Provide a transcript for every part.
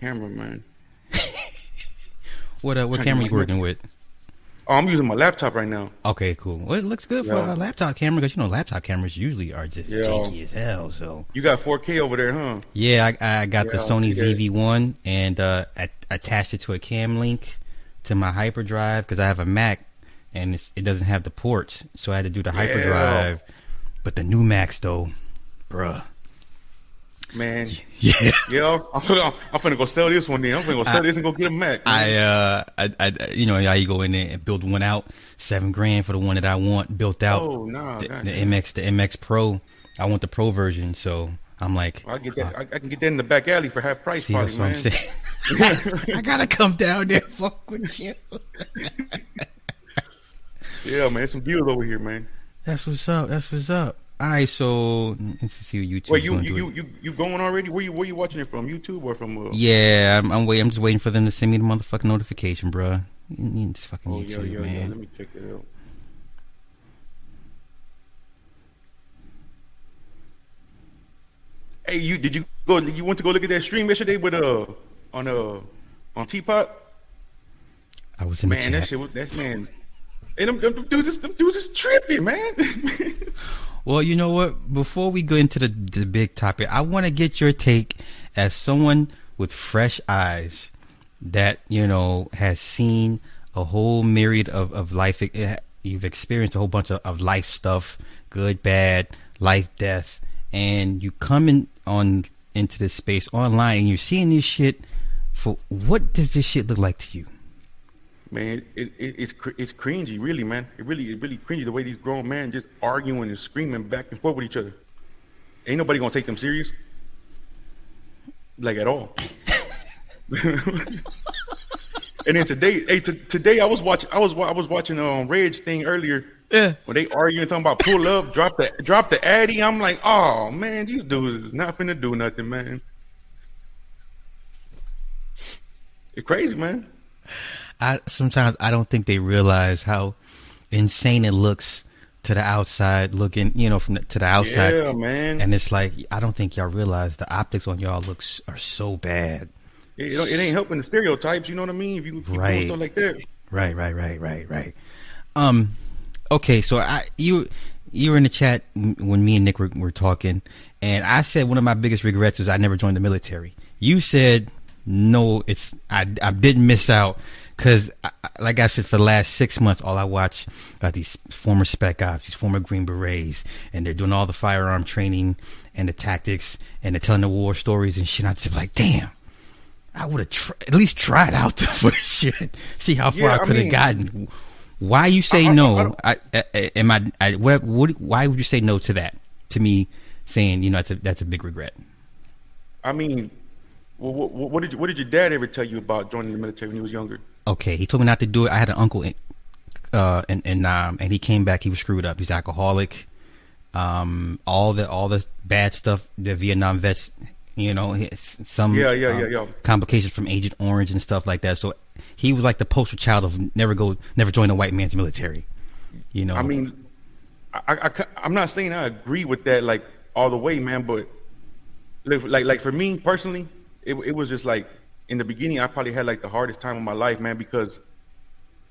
camera, man. What uh, what camera you working with? Oh, I'm using my laptop right now. Okay, cool. Well, it looks good for a laptop camera because you know laptop cameras usually are just Yeah. janky as hell. So You got 4K over there, huh? yeah, I, I got the Sony yeah. ZV-1 and uh, I attached it to a cam link to my hyperdrive because I have a Mac and it's, it doesn't have the ports, so I had to do the Yeah. hyperdrive. But the new Macs though, bruh, Man, yeah. yeah, I'm, I'm, I'm finna go sell this one. Then I'm finna go sell this and go get a Mac. I uh I, I you know I go in there and build one out seven grand for the one that I want built out oh no, the, the. MX the MX Pro I want the Pro version so I'm like I get that. I, I can get that in the back alley for half price, see probably, that's what man. I gotta come down there fuck with you yeah, man, some deals over here, man. that's what's up that's what's up all right so let's see what YouTube Wait, you you, you you you going already? Where you where you watching it from? YouTube or from? Uh, yeah I'm, I'm waiting I'm just waiting for them to send me the motherfucking notification bro. you need this fucking oh, YouTube yeah, yeah. man Let me check it out. Hey, you did you go? You went to go look at that stream yesterday with uh on uh on Teapot? I was in the Man, that shit was that man. And them, them, them dudes, is- them dudes is tripping, man. Well, you know what? Before we go into the, the big topic, I want to get your take as someone with fresh eyes that, you know, has seen a whole myriad of, of life. eh, You've experienced a whole bunch of, of life stuff, good, bad, life, death, and you come in on into this space online and you're seeing this shit for what does this shit look like to you? Man, it, it, it's it's cringy, really, man. It really it really cringy the way these grown men just arguing and screaming back and forth with each other. Ain't nobody gonna take them serious, like at all. and then today, hey, t- today I was watching, I was I was watching um Red's thing earlier. Yeah. When they arguing talking about pull up, drop the drop the addy, I'm like, oh man, these dudes is not finna do nothing, man. It's crazy, man. I sometimes I don't think they realize how insane it looks to the outside looking, you know, from the, to the outside. Yeah, man. And it's like I don't think y'all realize the optics on y'all looks are so bad. It, it, it ain't helping the stereotypes, you know what I mean? If you keep Right. doing stuff like that. Right, right, right, right, right. Um, okay, so I you you were in the chat when me and Nick were, were talking, and I said one of my biggest regrets is I never joined the military. You said no, it's I I didn't miss out because like I said for the last six months, all I watch are these former spec ops, these former Green Berets, and they're doing all the firearm training and the tactics, and they're telling the war stories and shit. I just like, damn. I would have tr- at least tried out for the shit. See how far Yeah, I could have gotten. Why you say I- no? I, I, I, am I? I what, what? Why would you say no to that? To me, saying you know that's a, that's a big regret. I mean, what, what, what did you, what did your dad ever tell you about joining the military when he was younger? Okay, he told me not to do it. I had an uncle, in, uh, and and um, and he came back. He was screwed up. He's alcoholic. Um, all the all the bad stuff the Vietnam vets, you know, some Yeah, yeah, um, yeah, yeah. complications from Agent Orange and stuff like that. So he was like the poster child of never go, never join a white man's military. You know, I mean, I, I, am not saying I agree with that like all the way, man, but like like, like for me personally, it, it was just like in the beginning, I probably had like the hardest time of my life, man, because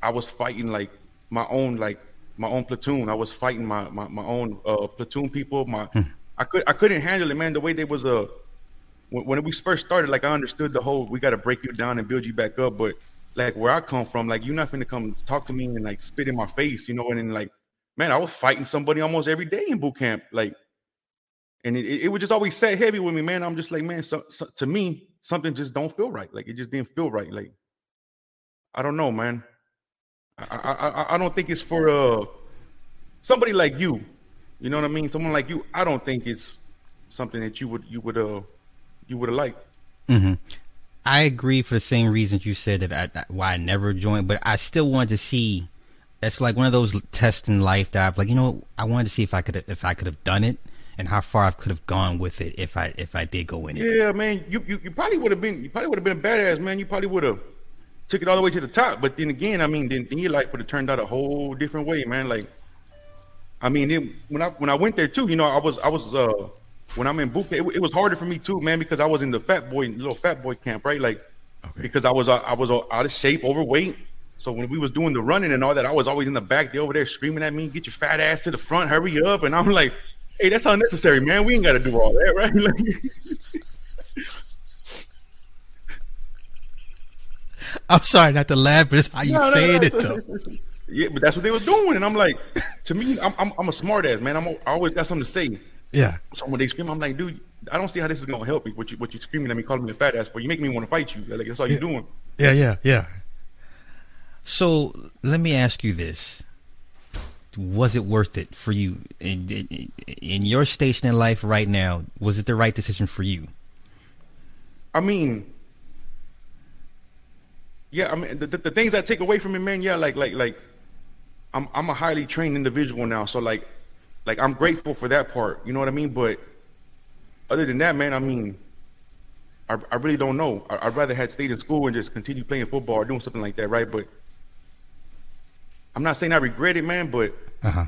I was fighting like my own like my own platoon. I was fighting my my, my own uh, platoon people. My I could I couldn't handle it, man. The way they was uh when, when we first started, like I understood the whole we got to break you down and build you back up, but like where I come from, like you're not finna come talk to me and like spit in my face, you know, and then like man, I was fighting somebody almost every day in boot camp, like, and it, it would just always set heavy with me, man. I'm just like, man, so, so, to me, something just don't feel right. Like it just didn't feel right. Like I don't know, man. I I I, don't think it's for uh somebody like you. You know what I mean? Someone like you. I don't think it's something that you would you would uh you would have liked. hmm I agree for the same reasons you said that I, I- why I never joined, but I still wanted to see. It's like one of those tests in life that I've like, you know, I wanted to see if I could if I could have done it and how far I could have gone with it if I if I did go in it. Yeah, man. You you, you probably would have been you probably would have been a badass, man. You probably would have took it all the way to the top. But then again, I mean, then, then your life would have turned out a whole different way, man. Like, I mean, then when I when I went there too, you know, I was I was uh when I'm in boot camp, it, it was harder for me too, man, because I was in the fat boy, little fat boy camp, right? Like, Okay. because I was uh, I was uh, out of shape, overweight. So when we was doing the running and all that, I was always in the back. They over there screaming at me, "Get your fat ass to the front, hurry up!" And I'm like, "Hey, that's unnecessary, man. We ain't got to do all that, right?" Like, I'm sorry not to laugh, but it's how you No, no, saying no, it though. Yeah, but that's what they was doing, and I'm like, to me, I'm I'm, I'm a smart ass man. I'm a, I always got something to say. Yeah. So when they scream, I'm like, dude, I don't see how this is gonna help me. What you what you screaming at me, calling me a fat ass for? You make me want to fight you. Like that's all Yeah. you doing. Yeah, yeah, yeah. So let me ask you this: Was it worth it for you in, in, in your station in life right now? Was it the right decision for you? I mean, yeah, I mean the, the, the things I take away from it, man. Yeah, like like like, I'm I'm a highly trained individual now, so like like I'm grateful for that part. You know what I mean? But other than that, man, I mean, I I really don't know. I, I'd rather had stayed in school and just continue playing football or doing something like that, right? But I'm not saying I regret it, man, but Uh huh.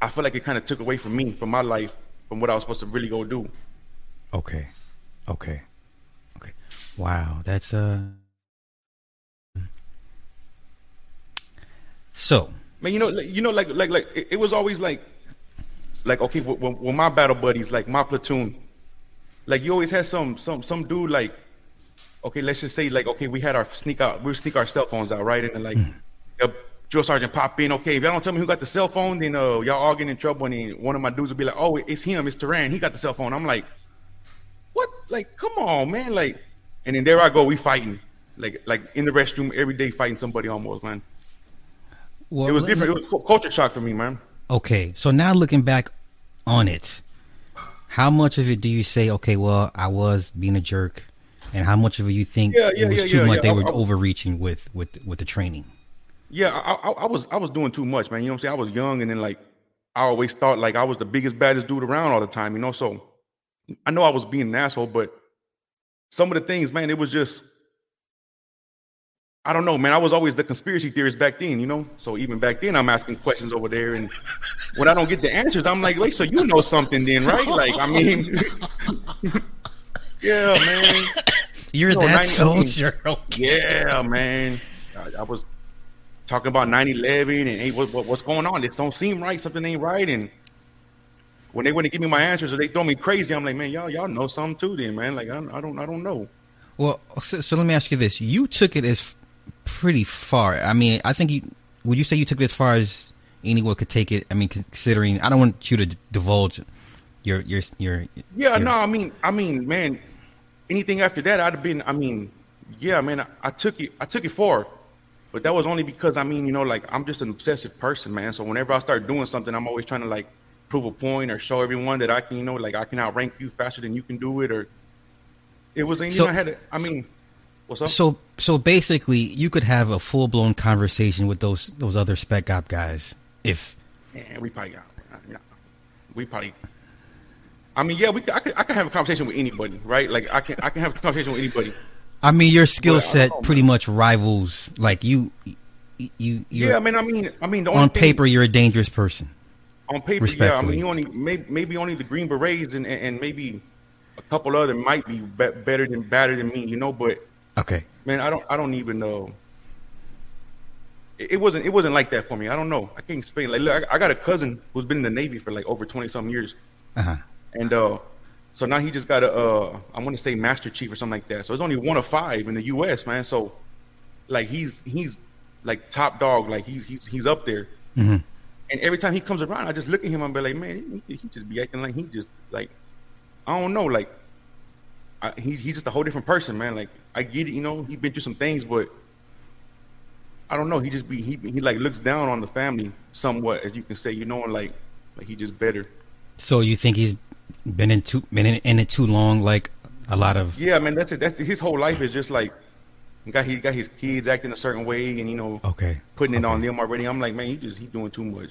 I feel like it kind of took away from me, from my life, from what I was supposed to really go do. Okay. Okay. Okay. Wow, that's uh. So Man, you know, you know, like, like, like, it, it was always like, like, okay, when, when my battle buddies, like my platoon, like you always had some, some, some dude, like, okay, let's just say, like, okay, we had our sneak out, we sneak our cell phones out, right, and then like, a drill sergeant pop in, okay, if y'all don't tell me who got the cell phone, then uh, y'all all get in trouble, and then one of my dudes will be like, oh, it's him, it's Turan, he got the cell phone. I'm like, what? Like, come on, man, like, and then there I go, we fighting, like, like in the restroom every day, fighting somebody almost, man. well, It was different. It was culture shock for me, man. Okay, so now looking back on it, how much of it do you say, okay, well, I was being a jerk, and how much of it you think Yeah, it was yeah, too yeah, much? yeah. They were overreaching with with with the training. Yeah, I, I, I was I was doing too much, man. You know what I'm saying? I was young, and then like I always thought like I was the biggest, baddest dude around all the time. You know, so I know I was being an asshole, but some of the things, man, it was just I don't know, man. I was always the conspiracy theorist back then, you know. So even back then, I'm asking questions over there, and when I don't get the answers, I'm like, wait, so you know something then, right? Like, I mean, yeah, man. You're No, that 90 soldier. Okay. Yeah, man. I, I was talking about 9-11 and hey, what, what, what's going on? This don't seem right. Something ain't right. And when they wouldn't give me my answers or they throw me crazy, I'm like, man, y'all y'all know something too, then, man. Like I, I don't I don't know. Well, so, so let me ask you this: You took it as pretty far. I mean, I think you would you say you took it as far as anyone could take it. I mean, considering I don't want you to d- divulge your your your. Yeah, your- no, I mean, I mean, man, anything after that, I'd have been. I mean, yeah, man, I, I took it. I took it far, but that was only because I mean, you know, like I'm just an obsessive person, man. So whenever I start doing something, I'm always trying to like prove a point or show everyone that I can, you know, like I can outrank you faster than you can do it, or it was. You So- know, I had. A, I mean, what's up? So so basically, you could have a full blown conversation with those those other spec op guys if Yeah, we probably got. Uh, nah, We probably. I mean, yeah, we. could- I could. I can have a conversation with anybody, right? Like I can. I can have a conversation with anybody. I mean your skill Well, I don't set pretty much rivals like you you you Yeah, I mean, I mean, I mean, on paper you're a dangerous person. On paper, yeah. I mean, you only maybe, maybe only the Green Berets and, and and maybe a couple other might be, be better than better than me, you know. But Okay. man, I don't I don't even know. It, it wasn't it wasn't like that for me. I don't know. I can't explain. Like, look, I, I got a cousin who's been in the Navy for like over twenty some years, Uh-huh. and uh, so now he just got a uh, I want to say Master Chief or something like that. So it's only one of five in the U.S. Man, so like he's he's like top dog. Like he's he's he's up there. Mhm. And every time he comes around, I just look at him and be like, man, he, he just be acting like he just like, I don't know, like, I, he, he's just a whole different person, man. Like, I get it, you know, he's been through some things, but I don't know. He just be he he like looks down on the family somewhat, as you can say, you know, and like like he just better. So you think he's been in too been in, in it too long like a lot of Yeah, man, that's it. That's his whole life is just like, he got he got his kids acting a certain way, and you know, Okay. putting it okay. on them already. I'm like, man, he just he doing too much.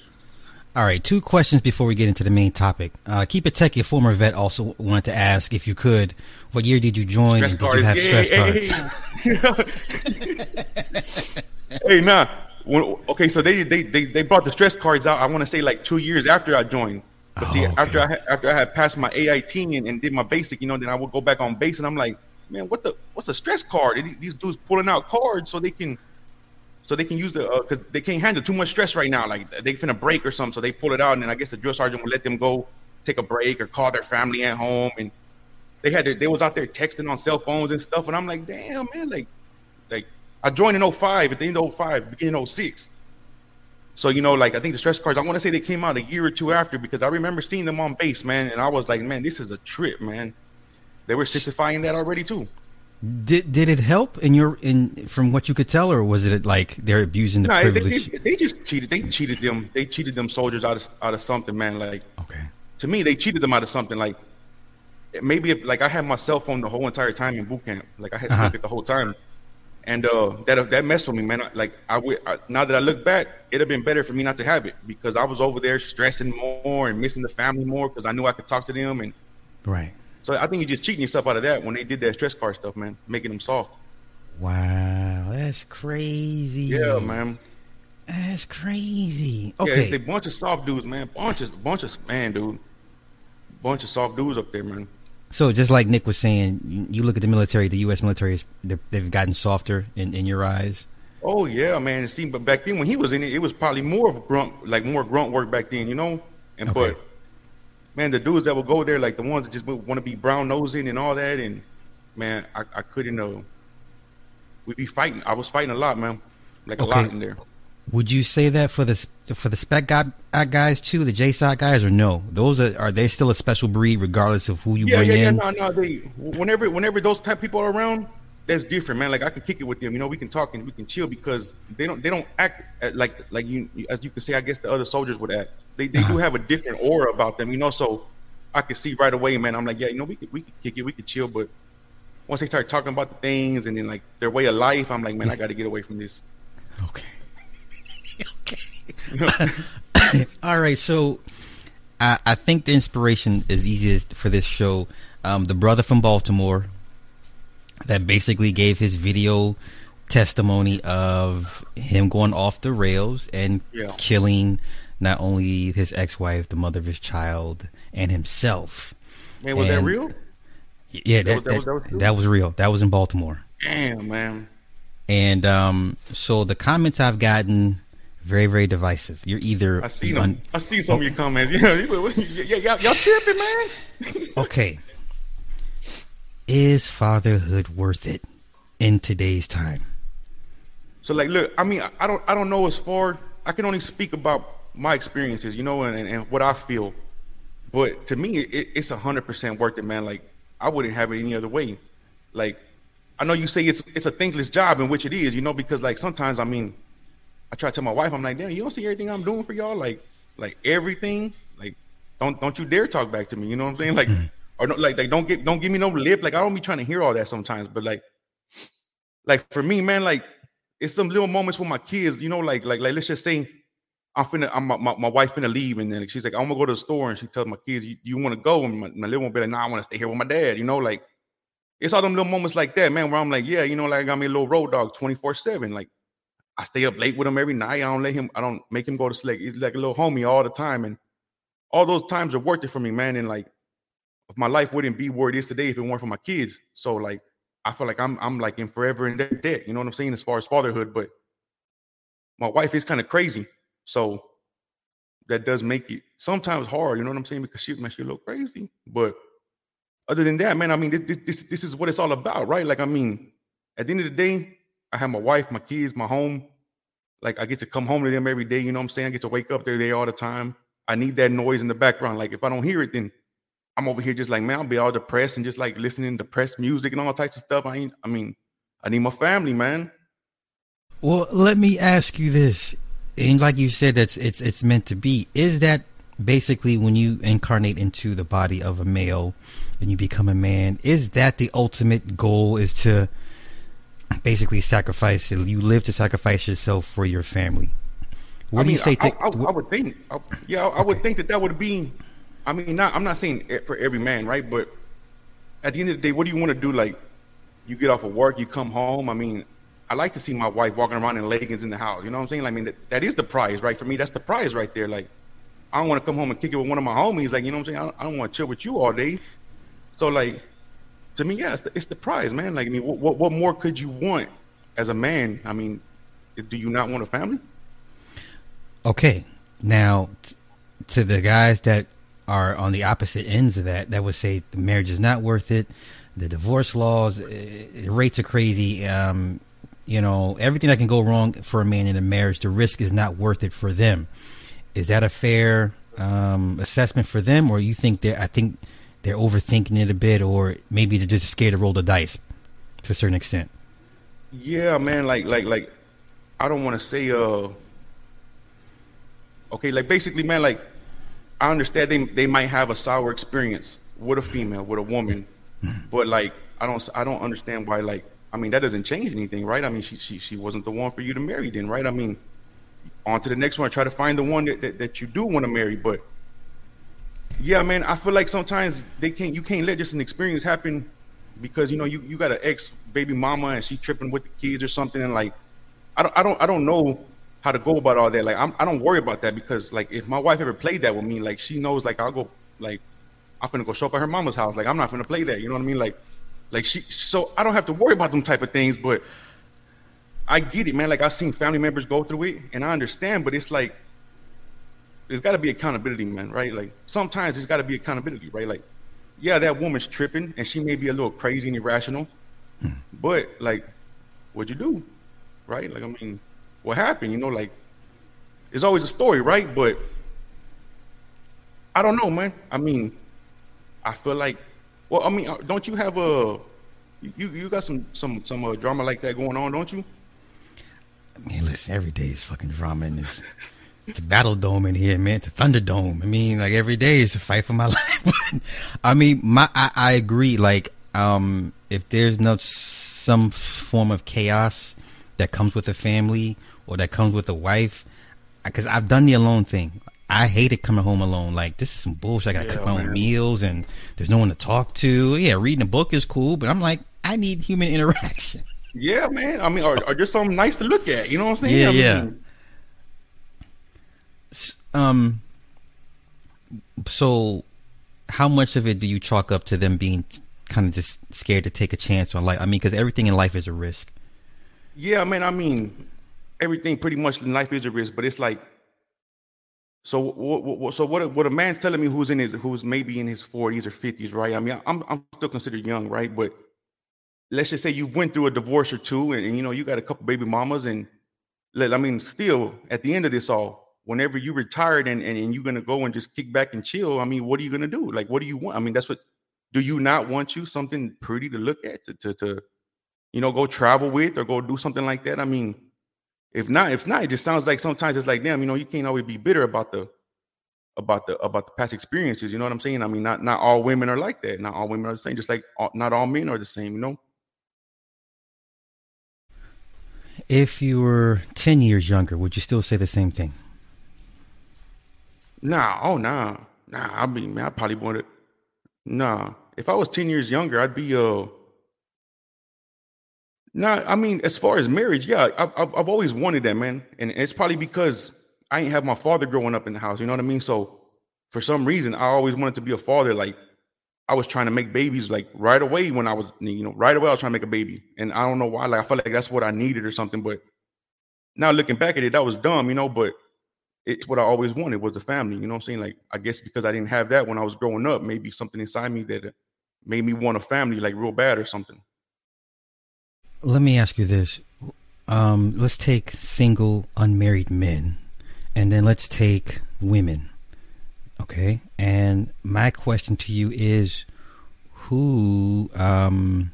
All right, two questions before we get into the main topic. Uh, Keep it techie, a former vet, also wanted to ask if you could, what year did you join? Stress did cards, you have yeah, stress cards? hey, hey, nah. When, okay, so they, they they they brought the stress cards out. I want to say like two years after I joined. But see, Oh, okay. after I had, after I had passed my AIT and, and did my basic, you know, then I would go back on base, and I'm like, man, what the what's a stress card? And These dudes pulling out cards so they can so they can use the uh, because they can't handle too much stress right now. Like they finna break or something, so they pull it out, and then I guess the drill sergeant would let them go take a break or call their family at home, and they had to, they was out there texting on cell phones and stuff, and I'm like, damn man, like like I joined in 05 at the end of 05, beginning of 06. So you know, like I think the stress cards. I want to say they came out a year or two after because I remember seeing them on base, man, and I was like, man, this is a trip, man. They were sixifying that already too. Did did it help in your in from what you could tell, or was it like they're abusing the No, privilege? they, they just cheated. They cheated them. They cheated them soldiers out of out of something, man. Like okay. to me, they cheated them out of something. Like maybe if like I had my cell phone the whole entire time in boot camp, like I had Uh-huh. Snippet the whole time, and uh, that that messed with me, man. Like I, would- I now that I look back, it'd have been better for me not to have it because I was over there stressing more and missing the family more because I knew I could talk to them, and Right. so I think you're just cheating yourself out of that when they did that stress card stuff, man, making them soft. Wow, that's crazy. Yeah, man. That's crazy. Yeah, Okay. it's a bunch of soft dudes, man. Bunch of bunch of man, dude. Bunch of soft dudes up there, man. So just like Nick was saying, you, look at the military, the U.S. military, is, they've they've gotten softer in, in your eyes. Oh yeah, man. See, but back then when he was in it, it was probably more of grunt, like more grunt work back then, you know. And Okay. but man, the dudes that would go there, like the ones that just want to be brown nosing and all that, and man, I, I couldn't. Uh, we'd be fighting. I was fighting a lot, man. Like a lot in there. Would you say that for the for the spec guy, uh, guys too, the JSOC guys, or no? Those are are they still a special breed regardless of who you Yeah, bring yeah, yeah. in? No, no. They whenever whenever those type of people are around, that's different, man. Like I can kick it with them. You know, we can talk and we can chill because they don't they don't act like like you as you can say. I guess the other soldiers would act. They they do have a different aura about them. You know, so I could see right away, man. I'm like, yeah, you know, we could we could kick it, we could chill, but once they start talking about the things and then like their way of life, I'm like, man, I got to get away from this. Okay. All right. So, I, I think the inspiration is easiest for this show. Um, the brother from Baltimore that basically gave his video testimony of him going off the rails and Yeah. killing not only his ex-wife, the mother of his child, and himself. Man, was that real? Yeah, That that, was- that was- that was that was real. That was in Baltimore. Damn, man. And um, so the comments I've gotten very, very divisive. You're either I see un- I see some of your comments. Yeah, y'all, y'all tripping, man. okay. Is fatherhood worth it in today's time? So like, look, I mean, I- don't, I don't know as far. I can only speak about my experiences, you know, and, and, and what I feel. But to me, it, it's hundred percent worth it, man. Like, I wouldn't have it any other way. Like, I know you say it's it's a thankless job, in which it is, you know, because like sometimes, I mean, I try to tell my wife, I'm like, damn, you don't see everything I'm doing for y'all, like, like everything, like, don't don't you dare talk back to me, you know what I'm saying, like, mm. or no, like, like don't get don't give me no lip, like I don't be trying to hear all that sometimes, but like, like for me, man, like it's some little moments with my kids, you know, like like like let's just say I'm finna I'm my, my, my wife finna leave and then she's like, I'm gonna go to the store and she tells my kids, You, you wanna go? And my, my little one be like, nah, I wanna stay here with my dad, you know, like it's all them little moments like that, man, where I'm like, yeah, you know, like I got me a little road dog 24-7. Like I stay up late with him every night. I don't let him, I don't make him go to sleep. He's like a little homie all the time. And all those times are worth it for me, man. And like if my life wouldn't be where it is today if it weren't for my kids. So like I feel like I'm I'm like in forever in their debt. You know what I'm saying? As far as fatherhood, but my wife is kind of crazy. So that does make it sometimes hard, you know what I'm saying? Because she she a little crazy. But other than that, man, I mean, this, this this is what it's all about, right? Like, I mean, at the end of the day, I have my wife, my kids, my home. Like, I get to come home to them every day. You know what I'm saying? I get to wake up there, there all the time. I need that noise in the background. Like, if I don't hear it, then I'm over here just like, man, I'll be all depressed and just like listening to depressed music and all types of stuff. I ain't, I mean, I need my family, man. Well, let me ask you this. And like you said, that's it's it's meant to be. Is that basically when you incarnate into the body of a male and you become a man? Is that the ultimate goal? Is to basically sacrifice? You live to sacrifice yourself for your family. What I do mean, you say? I, to- I, I, would think, yeah, I, I would think that that would be. I mean, not, I'm not saying it for every man, right? But at the end of the day, what do you want to do? Like, you get off of work, you come home. I mean, I like to see my wife walking around in leggings in the house. You know what I'm saying? I mean, that, that is the prize, right? For me, that's the prize right there. Like, I don't want to come home and kick it with one of my homies. Like, you know what I'm saying? I don't, I don't want to chill with you all day. So like, to me, yeah, it's the, it's the prize, man. Like, I mean, what, what what more could you want as a man? I mean, do you not want a family? Okay, now t- to the guys that are on the opposite ends of that, that would say the marriage is not worth it. The divorce laws, uh, rates are crazy. Um, you know, everything that can go wrong for a man in a marriage, the risk is not worth it for them. Is that a fair um, assessment for them, or you think that I think they're overthinking it a bit, or maybe they're just scared to roll the dice to a certain extent? Yeah, man. Like, like, like, I don't want to say, uh, okay, like basically, man, like, I understand they they might have a sour experience with a female, with a woman, but like, I don't, I don't understand why, like, I mean, that doesn't change anything, right? I mean, she she she wasn't the one for you to marry, then, right? I mean, on to the next one. Try to find the one that that, that you do want to marry, but yeah, man, I feel like sometimes they can't. You can't let just an experience happen because you know you, you got an ex baby mama and she tripping with the kids or something, and like, I don't I don't I don't know how to go about all that. Like, I'm, I don't worry about that because like if my wife ever played that with me, like she knows like I'll go like I'm gonna go show up at her mama's house. Like I'm not gonna play that. You know what I mean? Like like she, so I don't have to worry about them type of things, but I get it, man. Like I've seen family members go through it, and I understand, but it's like there's got to be accountability, man. Right? Like sometimes there's got to be accountability, right? Like, yeah, that woman's tripping, and she may be a little crazy and irrational, hmm. but like, what'd you do, right? Like, I mean, what happened? You know, like, it's always a story, right? But I don't know, man. I mean, I feel like well, I mean, uh, don't you have a you you got some some some uh, drama like that going on, don't you? I mean, listen, every day is fucking drama in this. It's battle dome in here, man. It's a thunderdome. I mean, like every day is a fight for my life. I mean, my I, I agree. Like, um, if there's no some form of chaos that comes with a family or that comes with a wife, because I've done the alone thing. I hated coming home alone. Like this is some bullshit. I gotta yeah, cook my man. own meals and there's no one to talk to. Yeah, reading a book is cool, but I'm like, I need human interaction. Yeah, man. I mean, or, or just something nice to look at. You know what I'm saying? Yeah, I mean, yeah. Um. So, how much of it do you chalk up to them being kind of just scared to take a chance on life? I mean, because everything in life is a risk. Yeah, man. I mean, everything pretty much in life is a risk, but it's like so what, so what what a man's telling me who's in his who's maybe in his 40s or 50s, right? I mean, I'm I'm still considered young, right? But let's just say you went through a divorce or two and, and you know you got a couple baby mamas and let, I mean, still at the end of this all, whenever you retired and, and, and you're gonna go and just kick back and chill, I mean, what are you gonna do? Like, what do you want? I mean, that's what do you not want you something pretty to look at to to, to you know go travel with or go do something like that? I mean, if not, if not, it just sounds like sometimes it's like, damn, you know, you can't always be bitter about the about the about the past experiences. You know what I'm saying? I mean, not not all women are like that. Not all women are the same. Just like all, not all men are the same. You know. If you were ten years younger, would you still say the same thing? Nah. Oh, nah. Nah. I mean, man, I probably wanted. Nah. If I was ten years younger, I'd be uh Nah, I mean, as far as marriage, yeah, I've, I've always wanted that, man. And it's probably because I ain't have my father growing up in the house. You know what I mean? So for some reason, I always wanted to be a father. Like I was trying to make babies like right away when I was, you know, right away I was trying to make a baby. And I don't know why. Like I felt like that's what I needed or something. But now looking back at it, that was dumb, you know. But it's what I always wanted was the family. You know I'm saying? Like I guess because I didn't have that when I was growing up, maybe something inside me that made me want a family like real bad or something. Let me ask you this. Um, let's take single unmarried men and then let's take women. Okay. And my question to you is who um,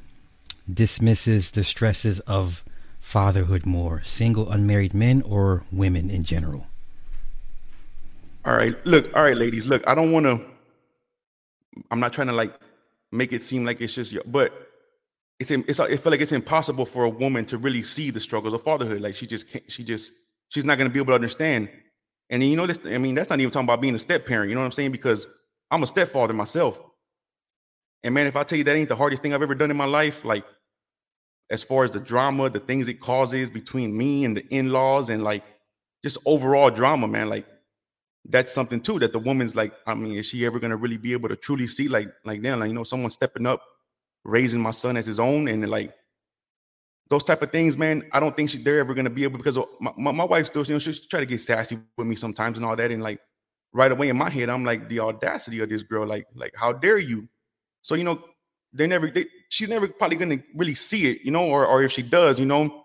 dismisses the stresses of fatherhood more single unmarried men or women in general? All right. Look, all right, ladies. Look, I don't want to, I'm not trying to like make it seem like it's just, but it's it's it feel like it's impossible for a woman to really see the struggles of fatherhood. Like she just can't, she just she's not going to be able to understand. And you know this. I mean, that's not even talking about being a step parent. You know what I'm saying? Because I'm a stepfather myself. And man, if I tell you that ain't the hardest thing I've ever done in my life, like as far as the drama, the things it causes between me and the in-laws, and like just overall drama, man. Like that's something too that the woman's like, I mean, is she ever gonna really be able to truly see like like damn, like you know, someone stepping up, raising my son as his own, and like those type of things, man. I don't think she, they're ever gonna be able because my, my, my wife still, you know, she try to get sassy with me sometimes and all that, and like right away in my head, I'm like the audacity of this girl, like like how dare you? So you know, they never, they, she's never probably gonna really see it, you know, or or if she does, you know,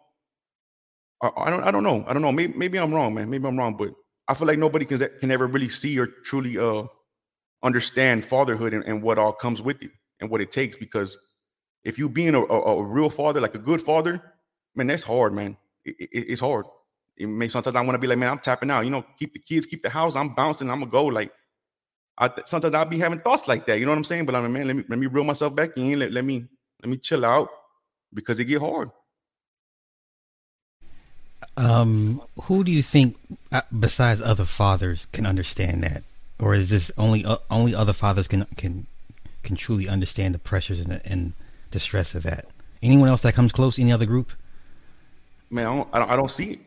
I, I don't I don't know, I don't know. Maybe maybe I'm wrong, man. Maybe I'm wrong, but I feel like nobody can can ever really see or truly uh understand fatherhood and, and what all comes with it and what it takes because if you being a, a, a, real father, like a good father, man, that's hard, man. It, it, it's hard. It makes sometimes I want to be like, man, I'm tapping out. You know, keep the kids, keep the house. I'm bouncing. I'm gonna go. Like, I sometimes I'll be having thoughts like that. You know what I'm saying? But I'm like, man, let me let me reel myself back in. Let, let me let me chill out because it get hard. Um, who do you think, uh, besides other fathers, can understand that, or is this only uh, only other fathers can can can truly understand the pressures and the, and the stress of that? Anyone else that comes close? Any other group? Man, I don't, I don't, I don't see it.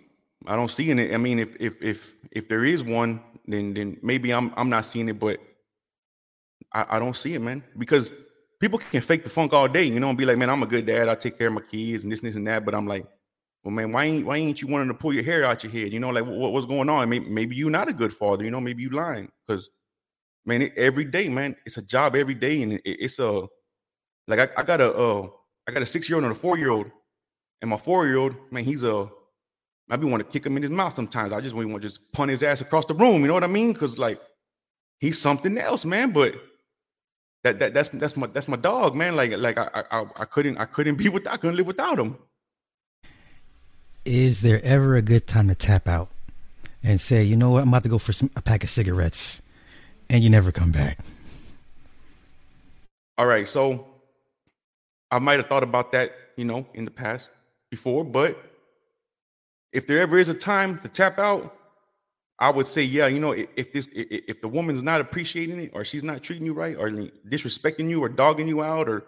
I don't see it. I mean, if if if if there is one, then then maybe I'm I'm not seeing it, but I, I don't see it, man. Because people can fake the funk all day, you know, and be like, man, I'm a good dad. I take care of my kids and this, and this, and that. But I'm like, well, man, why ain't why ain't you wanting to pull your hair out your head? You know, like what, what's going on? Maybe maybe you're not a good father. You know, maybe you lying because man, it, every day, man, it's a job every day, and it, it's a like I, I got a uh, I got a six year old and a four year old, and my four year old, man, he's a I be want to kick him in his mouth sometimes. I just want to just punt his ass across the room. You know what I mean? Because like he's something else, man. But that, that that's that's my that's my dog, man. Like like I I, I couldn't I couldn't be without I couldn't live without him. Is there ever a good time to tap out and say, you know what, I'm about to go for some, a pack of cigarettes, and you never come back? All right, so I might have thought about that, you know, in the past before, but if there ever is a time to tap out, I would say, yeah, you know, if this if the woman's not appreciating it or she's not treating you right or disrespecting you or dogging you out or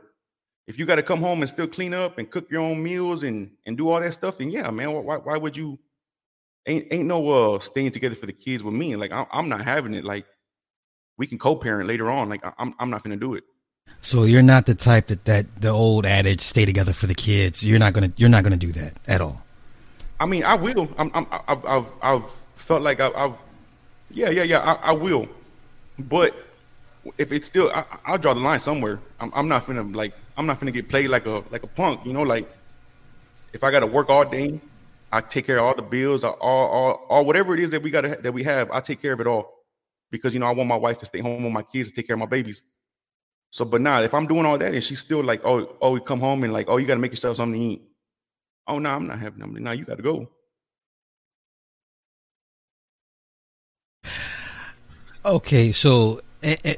if you got to come home and still clean up and cook your own meals and and do all that stuff, then yeah, man, why why would you? Ain't ain't no uh staying together for the kids with me. Like I'm I'm not having it. Like we can co-parent later on. Like I'm I'm not gonna do it. So you're not the type that that the old adage "stay together for the kids." You're not gonna you're not gonna do that at all. I mean, I will. I'm, I'm I've, I've I've felt like I've, I've yeah yeah yeah I, I will, but if it's still I, will draw the line somewhere. I'm, I'm not gonna like I'm not gonna get played like a like a punk, you know. Like if I got to work all day, I take care of all the bills, all all all whatever it is that we gotta that we have. I take care of it all because you know I want my wife to stay home with my kids to take care of my babies. So, but now if I'm doing all that and she's still like, oh, oh, we come home and like, oh, you got to make yourself something to eat. Oh no, I'm not having them. Now you got to go. Okay, so eh, eh,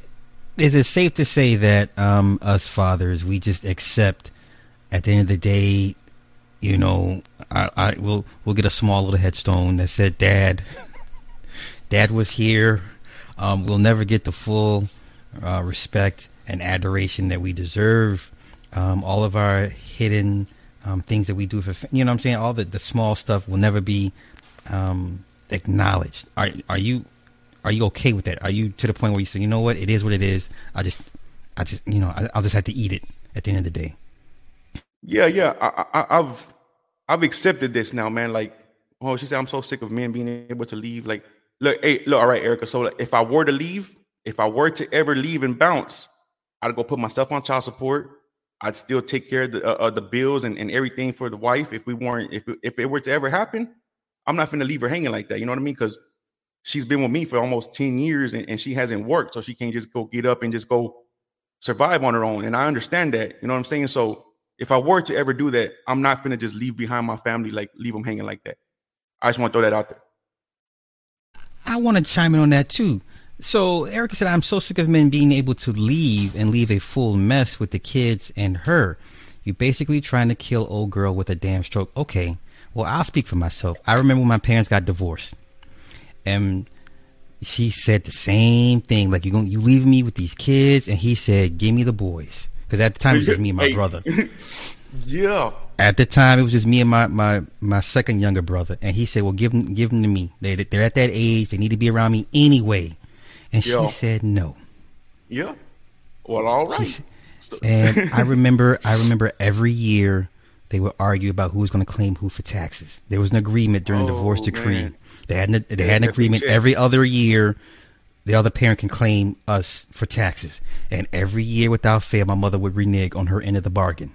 is it safe to say that um, us fathers we just accept at the end of the day you know I, I will we'll get a small little headstone that said dad dad was here. Um, we'll never get the full uh, respect and adoration that we deserve. Um, all of our hidden um, things that we do for you know what I'm saying? All the, the small stuff will never be um, acknowledged. Are, are you are you okay with that? Are you to the point where you say, you know what, it is what it is. I just, I just, you know, I, will just have to eat it at the end of the day. Yeah, yeah. I, I, I've, I've accepted this now, man. Like, oh, she said, I'm so sick of men being able to leave. Like, look, hey, look, all right, Erica. So like, if I were to leave, if I were to ever leave and bounce, I'd go put myself on child support. I'd still take care of the, uh, the bills and, and everything for the wife. If we weren't, if if it were to ever happen, I'm not to leave her hanging like that. You know what I mean? Because she's been with me for almost 10 years and, and, she hasn't worked. So she can't just go get up and just go survive on her own. And I understand that. You know what I'm saying? So if I were to ever do that, I'm not gonna just leave behind my family, like leave them hanging like that. I just want to throw that out there. I want to chime in on that too. So Erica said, I'm so sick of men being able to leave and leave a full mess with the kids and her. You're basically trying to kill old girl with a damn stroke. Okay. Well, I'll speak for myself. I remember when my parents got divorced and she said the same thing. Like you going you leave me with these kids, and he said, "Give me the boys," because at the time it was just me and my brother. yeah, At the time, it was just me and my, my, my second younger brother, and he said, "Well, give them give them to me. They they're at that age. They need to be around me anyway." And she said, "No." Yeah. Well, all right. And I remember, I remember every year they would argue about who was going to claim who for taxes. There was an agreement during the divorce Oh, decree. man. They had an, they had an agreement every other year. The other parent can claim us for taxes, and every year without fail, my mother would renege on her end of the bargain.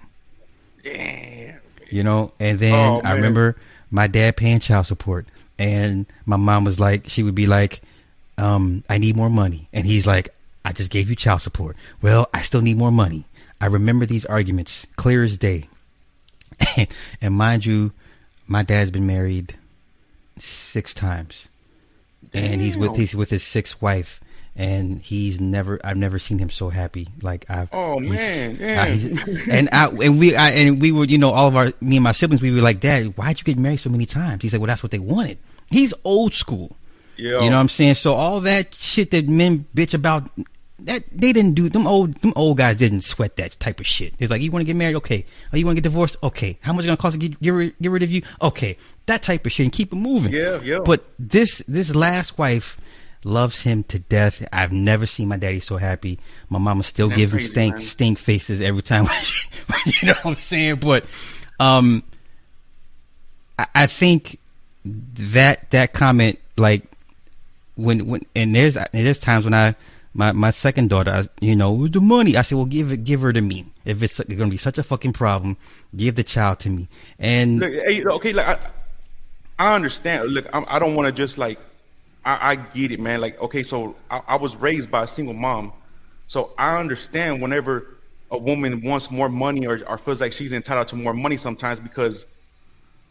Damn. You know, and then Oh, I remember my dad paying child support, and my mom was like, she would be like, um, "I need more money," and he's like, "I just gave you child support." Well, I still need more money. I remember these arguments clear as day, and mind you, my dad's been married six times, and he's with he's with his sixth wife. And he's never, I've never seen him so happy. Like I've, Oh, he's- man, he's- and I and we I, and we were you know all of our me and my siblings we were like dad why'd you get married so many times? He said well that's what they wanted. He's old school. Yeah. you know what I'm saying? So all that shit that men bitch about that they didn't do them old them old guys didn't sweat that type of shit it's like you want to get married okay oh you want to get divorced okay how much it gonna cost to get, get, rid, get rid of you okay that type of shit and keep it moving Yeah, yeah. but this this last wife loves him to death. I've never seen my daddy so happy. My mama still That's gives him crazy, stink man. stink faces every time. she- you know what I'm saying? But um, I, I think that that comment like when when and there's and there's times when I my my second daughter, you know, with the money. I said, well, give it, give her to me. If it's going to be such a fucking problem, give the child to me. And Look, okay, like I, I understand. Look, I'm, I don't want to just like, I, I get it, man. Like, okay, so I, I was raised by a single mom, so I understand whenever a woman wants more money or, or feels like she's entitled to more money sometimes because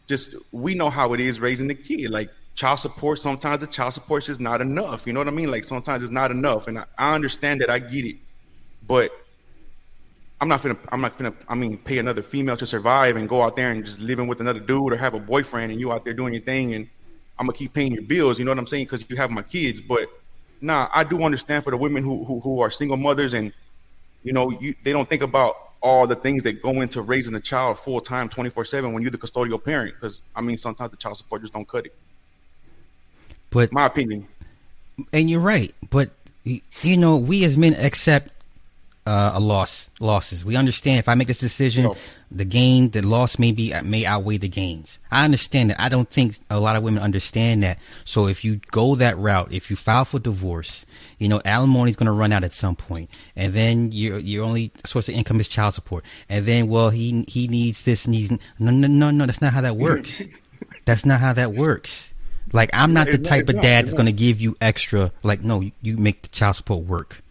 just we know how it is raising the kid. Like child support, sometimes the child support is just not enough. You know what I mean? Like sometimes it's not enough, and I, I understand that. I get it, but I'm not gonna. I'm not gonna. I mean, pay another female to survive and go out there and just living with another dude or have a boyfriend and you out there doing your thing and I'm gonna keep paying your bills. You know what I'm saying? Because you have my kids. But nah, I do understand for the women who who, who are single mothers and you know you they don't think about all the things that go into raising a child full time, 24 seven when you're the custodial parent. Because I mean, sometimes the child support just don't cut it. But My opinion. and you're right. But you know, we as men accept uh, a loss, losses. We understand if I make this decision, Oh. the gain, the loss may be may outweigh the gains. I understand that. I don't think a lot of women understand that. So if you go that route, if you file for divorce, you know alimony is going to run out at some point, and then your your only source of income is child support, and then well he he needs this needs no no no no that's not how that works. that's not how that works. Like I'm not the It's type it's of not, dad that's going to give you extra. Like no, you, you make the child support work.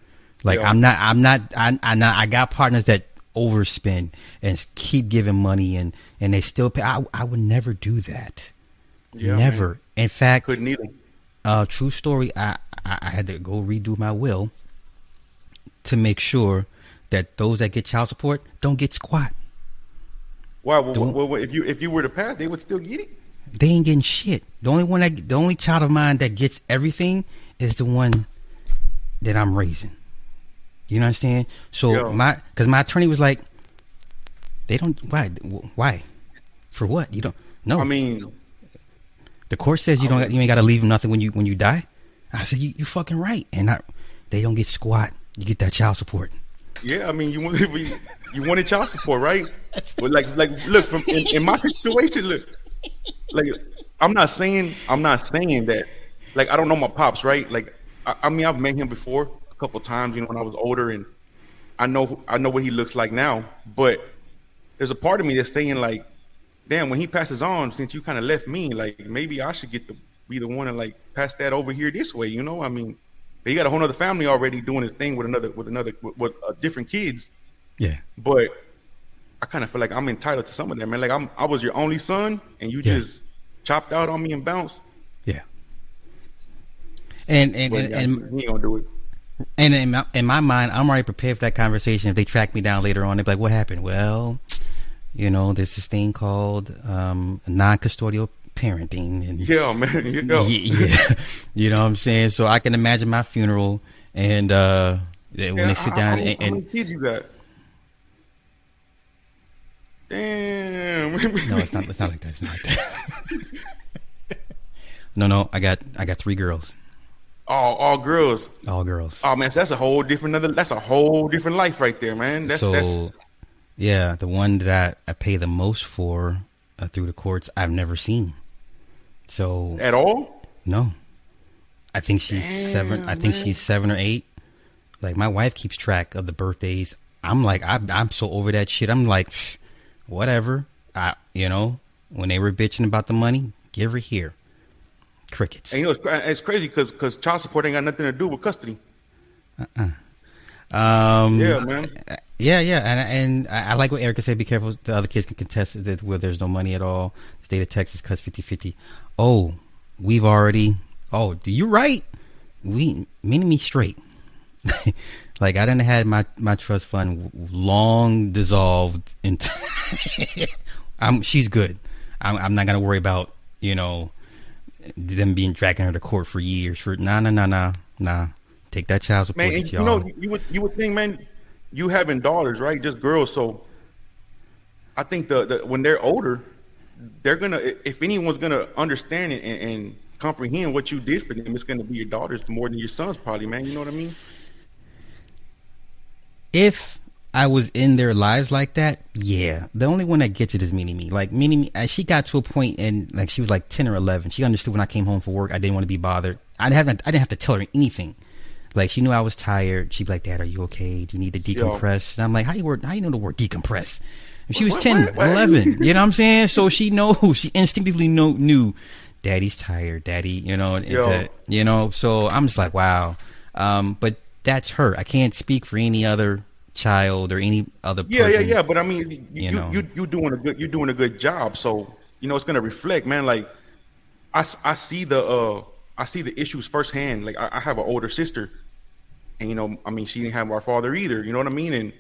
Like Yeah. I'm not, I'm not, I, I, not, I got partners that overspend and keep giving money and and they still pay. I, I would never do that. Yeah, never. In fact, Couldn't either. uh, true story. I, I I had to go redo my will to make sure that those that get child support don't get squat. Why? Well, well, well, if you if you were to pass, they would still get it. They ain't getting shit. The only one that, the only child of mine that gets everything is the one that I'm raising. You know what I'm saying? So Yeah. my, because my attorney was like, they don't. Why? Why? For what? You don't. No. I mean, the court says you don't. You ain't got to leave them nothing when you when you die. I said you you fucking right. And I, they don't get squat. You get that child support. Yeah, I mean, you want you wanted child support, right? But like, like, look from in, in my situation, look, like, I'm not saying I'm not saying that. Like, I don't know my pops, right? Like, I, I mean, I've met him before a couple times, you know, when I was older, and I know I know what he looks like now. But there's a part of me that's saying like, damn, when he passes on, since you kind of left me, like maybe I should get to be the one to like pass that over here this way, you know? I mean, he got a whole other family already doing his thing with another with another with, with uh, different kids, Yeah. but I kind of feel like I'm entitled to some of that, man. Like I'm I was your only son, and you Yeah. just chopped out on me and bounced. Yeah. And and But and, yeah, and he gonna do it. And in my, in my mind, I'm already prepared for that conversation. If they track me down later on, they're like, "What happened?" Well, you know, there's this thing called um, non-custodial parenting, and Yeah, man. You know. yeah. you know what I'm saying. So I can imagine my funeral, and uh, when Yeah, they sit down and, how many and kids you got? Damn, no, it's not. It's not like that. It's not like that. no, no. I got I got three girls. All all girls. All girls. Oh man, so that's a whole different other. That's a whole different life right there, man. That's so, that's yeah, the one that I, I pay the most for uh, through the courts, I've never seen. So at all. No, I think she's Damn, seven. I think man. she's seven or eight. Like my wife keeps track of the birthdays. I'm like, I, I'm so over that shit. I'm like, psh, whatever. I, you know, when they were bitching about the money, give her here. Crickets. And you know, it's, it's crazy because because child support ain't got nothing to do with custody. Uh Um, Yeah, man. Yeah, yeah, and and I I like what Erica said. Be careful; the other kids can contest that where there's no money at all. The state of Texas cuts 50-50. Oh, we've already. Oh, do you right? We meaning me straight. like I didn't had my my trust fund long dissolved into. I'm she's good. I'm I'm not gonna worry about you know them being dragging her to court for years for nah nah nah nah nah. Take that child support, Man, and you y'all. know, you would you would think, man, you having daughters, right? Just girls. So I think the, the when they're older, they're gonna if anyone's gonna understand it and, and comprehend what you did for them, it's gonna be your daughters more than your sons, probably, man. You know what I mean? If I was in their lives like that, yeah. The only one that gets it is Mini Me. Like Mini Me, uh, she got to a point and like she was like ten or eleven. She understood when I came home from work, I didn't want to be bothered. I haven't. I didn't have to tell her anything. Like she knew I was tired. She'd be like, "Dad, are you okay? Do you need to decompress?" And I'm like, "How you work? How you know the word decompress?" And she was What- 10, what- what? 11. You know what I'm saying? So she knows. She instinctively know, knew, Daddy's tired. Daddy, you know, Yo. you know. So I'm just like, wow. Um, but that's her. I can't speak for any other child or any other Yeah, person. yeah, yeah. But I mean, you, you you, know. you you doing a good you're doing a good job. So you know it's gonna reflect, man. Like I, I see the uh I see the issues firsthand. Like I, I have an older sister, and you know I mean she didn't have our father either. You know what I mean? And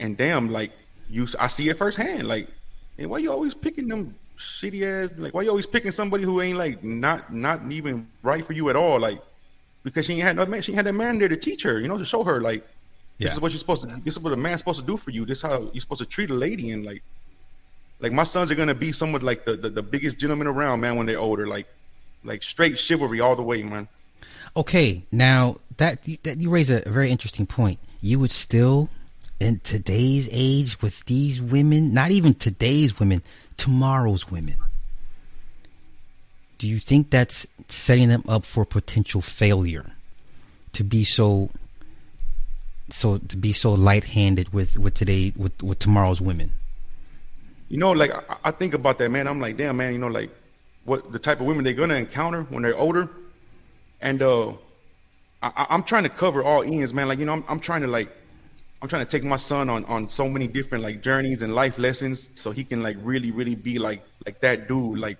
and damn, like you, I see it firsthand. Like, hey, why you always picking them shitty ass? Like, why you always picking somebody who ain't like not not even right for you at all? Like, because she had no man, she had that man there to teach her, you know, to show her like this Yeah. is what you're supposed to. This is what a man's supposed to do for you. This is how you're supposed to treat a lady. And like, like my sons are gonna be somewhat like the, the the biggest gentleman around, man, when they're older. Like, like straight chivalry all the way, man. Okay, now that that you raise a very interesting point. You would still, in today's age, with these women, not even today's women, tomorrow's women. Do you think that's setting them up for potential failure? To be so, so to be so light-handed with with today with with tomorrow's women. You know, like I, I think about that, man. I'm like, damn, man. You know, like what the type of women they're gonna encounter when they're older, and uh, I, I'm trying to cover all ends, man. Like you know, I'm, I'm trying to like, I'm trying to take my son on on so many different like journeys and life lessons, so he can like really, really be like like that dude. Like,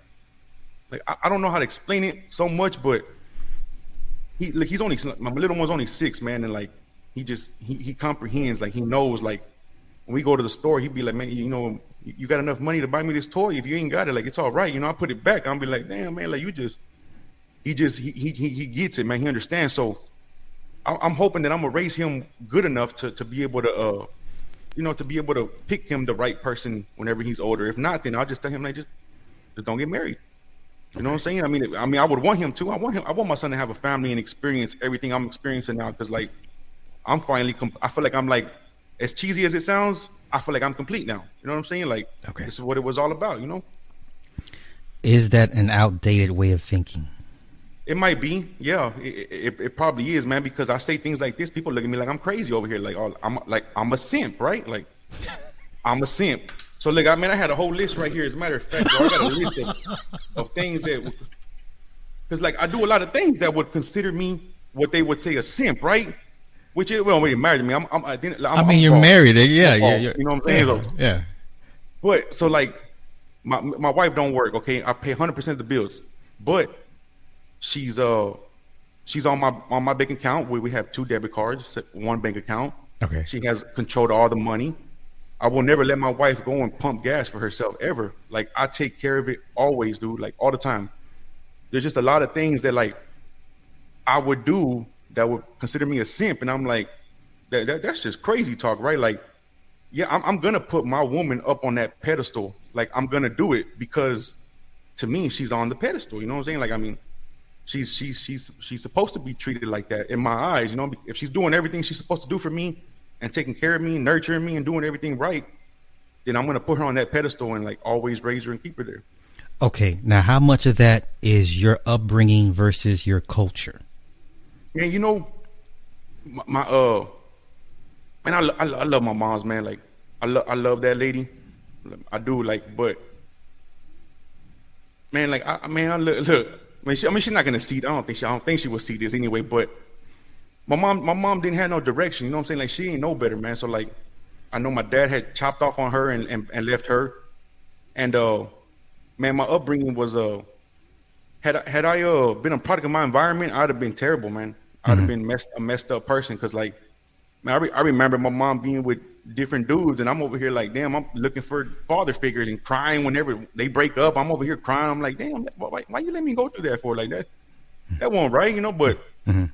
like I, I don't know how to explain it so much, but he like he's only my little one's only six, man, and like he just he he comprehends, like he knows, like when we go to the store, he'd be like, man, you know, you got enough money to buy me this toy. If you ain't got it, like it's all right, you know. I put it back. I'll be like, damn, man, like you just, he just he he he, gets it, man. He understands. So I'm hoping that I'm gonna raise him good enough to to be able to, uh, you know, to be able to pick him the right person whenever he's older. If not, then I'll just tell him like just just don't get married. You know what I'm saying? I mean, I mean, I would want him to. I want him. I want my son to have a family and experience everything I'm experiencing now. Because like, I'm finally. Com- I feel like I'm like, as cheesy as it sounds, I feel like I'm complete now. You know what I'm saying? Like, Okay. this is what it was all about. You know, Is that an outdated way of thinking? it might be. Yeah, it, it, it probably is, man. Because I say things like this, people look at me like I'm crazy over here. Like, oh, I'm like I'm a simp, right? Like, I'm a simp. So look, I mean, I had a whole list right here. As a matter of fact, bro, I got a list of, of things that, because like I do a lot of things that would consider me what they would say a simp, right? Which is well, when you married to me, I'm, I'm, I, didn't, I'm I mean, I'm you're married. Yeah, I'm yeah, yeah. You know what I'm saying? Yeah, So- yeah. but so like my my wife don't work, okay? I pay 100% of the bills. But she's uh she's on my on my bank account where we have two debit cards, one bank account. Okay. She has control to all the money. I will never let my wife go and pump gas for herself ever. Like I take care of it always, dude, like all the time. There's just a lot of things that like I would do that would consider me a simp and I'm like that, that that's just crazy talk, right? Like yeah, I'm, I'm gonna put my woman up on that pedestal like I'm gonna do it because to me she's on the pedestal. You know what I'm saying? Like I mean, she's she's she's she's supposed to be treated like that in my eyes. You know, if she's doing everything she's supposed to do for me and taking care of me, nurturing me, and doing everything right, then I'm gonna put her on that pedestal and like always raise her and keep her there. Okay, now how much of that is your upbringing versus your culture? Yeah, you know, my, my uh, man, I, I, I love my mom's man. Like I love I love that lady. I do like, but man, like I man, I look, look I mean, she, I mean, she's not gonna see. I don't think she. I don't think she will see this anyway. But my mom, my mom didn't have no direction. You know what I'm saying? Like she ain't no better, man. So like, I know my dad had chopped off on her and and, and left her, and uh, man, my upbringing was uh, had I, had I uh been a product of my environment, I'd have been terrible, man. I'd have mm-hmm. been messed a messed up person because like, man, I, re- I remember my mom being with different dudes, and I'm over here like, damn, I'm looking for father figures and crying whenever they break up. I'm over here crying. I'm like, damn, why, why you let me go through that for like that? That won't right, you know. But mm-hmm.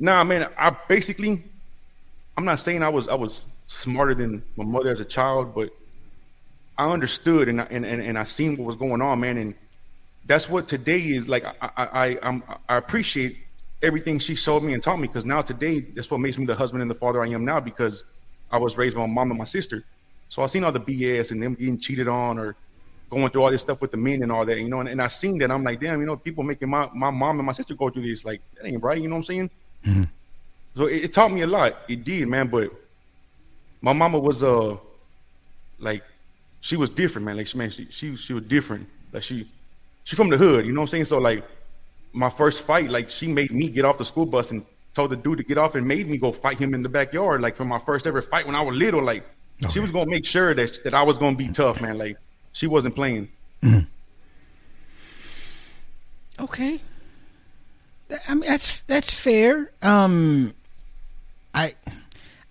Nah, man, I basically, I'm not saying I was I was smarter than my mother as a child, but I understood and I, and, and, and I seen what was going on, man, and that's what today is like. I I I'm, I appreciate everything she showed me and taught me because now today that's what makes me the husband and the father I am now because I was raised by my mom and my sister. So I seen all the BS and them getting cheated on or going through all this stuff with the men and all that, you know, and, and I seen that. I'm like, damn, you know, people making my, my mom and my sister go through this. Like, that ain't right. You know what I'm saying? Mm-hmm. So it, it, taught me a lot. It did, man. But my mama was, uh, like, she was different, man. Like, she, man, she, she, she was different. Like, she, she from the hood, you know what I'm saying? So, like, my first fight, like, she made me get off the school bus and told the dude to get off and made me go fight him in the backyard. Like for my first ever fight when I was little, like okay. she was gonna make sure that that I was gonna be tough, man. Like she wasn't playing. Mm. Okay, I mean that's that's fair. Um, I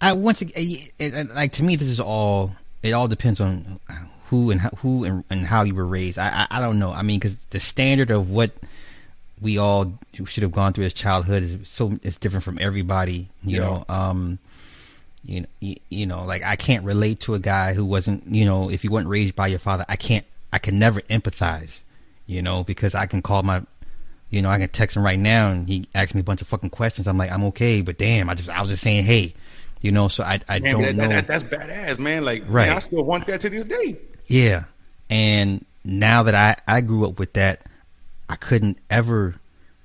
I once again, like to me, this is all. It all depends on who and how, who and, and how you were raised. I, I I don't know. I mean, because the standard of what we all should have gone through as childhood is so it's different from everybody you yeah. know um you know you, you, know like i can't relate to a guy who wasn't you know if he wasn't raised by your father i can't i can never empathize you know because i can call my you know i can text him right now and he asks me a bunch of fucking questions. I'm like i'm okay but damn i just i was just saying hey you know so i i man, don't that, know. that, that's badass man. Like right man, i still want that to this day. Yeah. And now that i i grew up with that I couldn't ever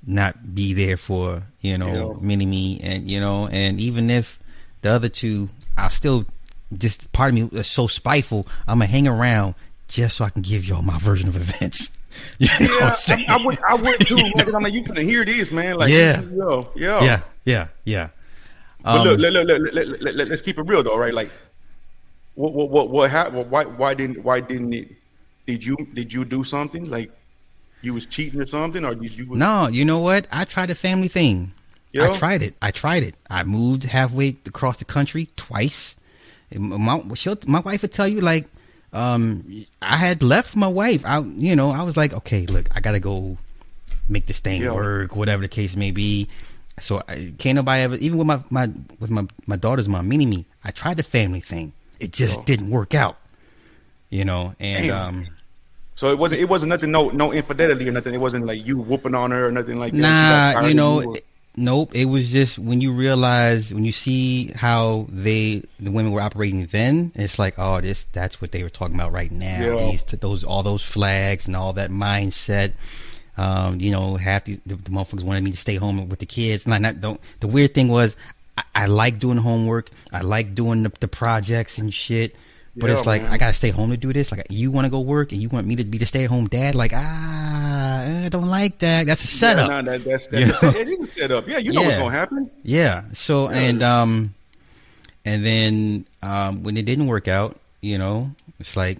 not be there for you know yeah. mini me and you know and even if the other two I still just part of me is so spiteful I'm gonna hang around just so I can give y'all my version of events. You know yeah, I, I, would I would too. like, I'm like you can hear this man like yeah yo, yo. yeah yeah yeah. Um, but look, look, look, look, let, let, let, let's keep it real though, right? Like, what, what, what, what happened? Why, why didn't, why didn't it? Did you, did you do something like? you was cheating or something, or did you? No, you know what? I tried a family thing. I tried it. I tried it. I moved halfway across the country twice. My my wife would tell you like, um, I had left my wife. I you know I was like, okay, look, I gotta go make this thing work, whatever the case may be. So I, can't nobody ever even with my, my with my my daughter's mom, meaning me. I tried the family thing. It just didn't work out. You know, and Damn. um so it wasn't it wasn't nothing no no infidelity or nothing. It wasn't like you whooping on her or nothing like that. Nah, you know, you nope. It was just when you realize when you see how they the women were operating then, it's like oh this that's what they were talking about right now. Yeah. These those all those flags and all that mindset. Um, you know, half the, the, the motherfuckers wanted me to stay home with the kids. Not, not don't. The weird thing was, I, I like doing homework. I like doing the, the projects and shit. But yeah, it's like man. I gotta stay home to do this. Like you want to go work and you want me to be the stay at home dad. Like ah, I don't like that. That's a setup. Yeah, no, that, that's that's you know? it is a setup. Yeah, you know yeah. what's gonna happen. Yeah. So yeah. and um, and then um, when it didn't work out, you know, it's like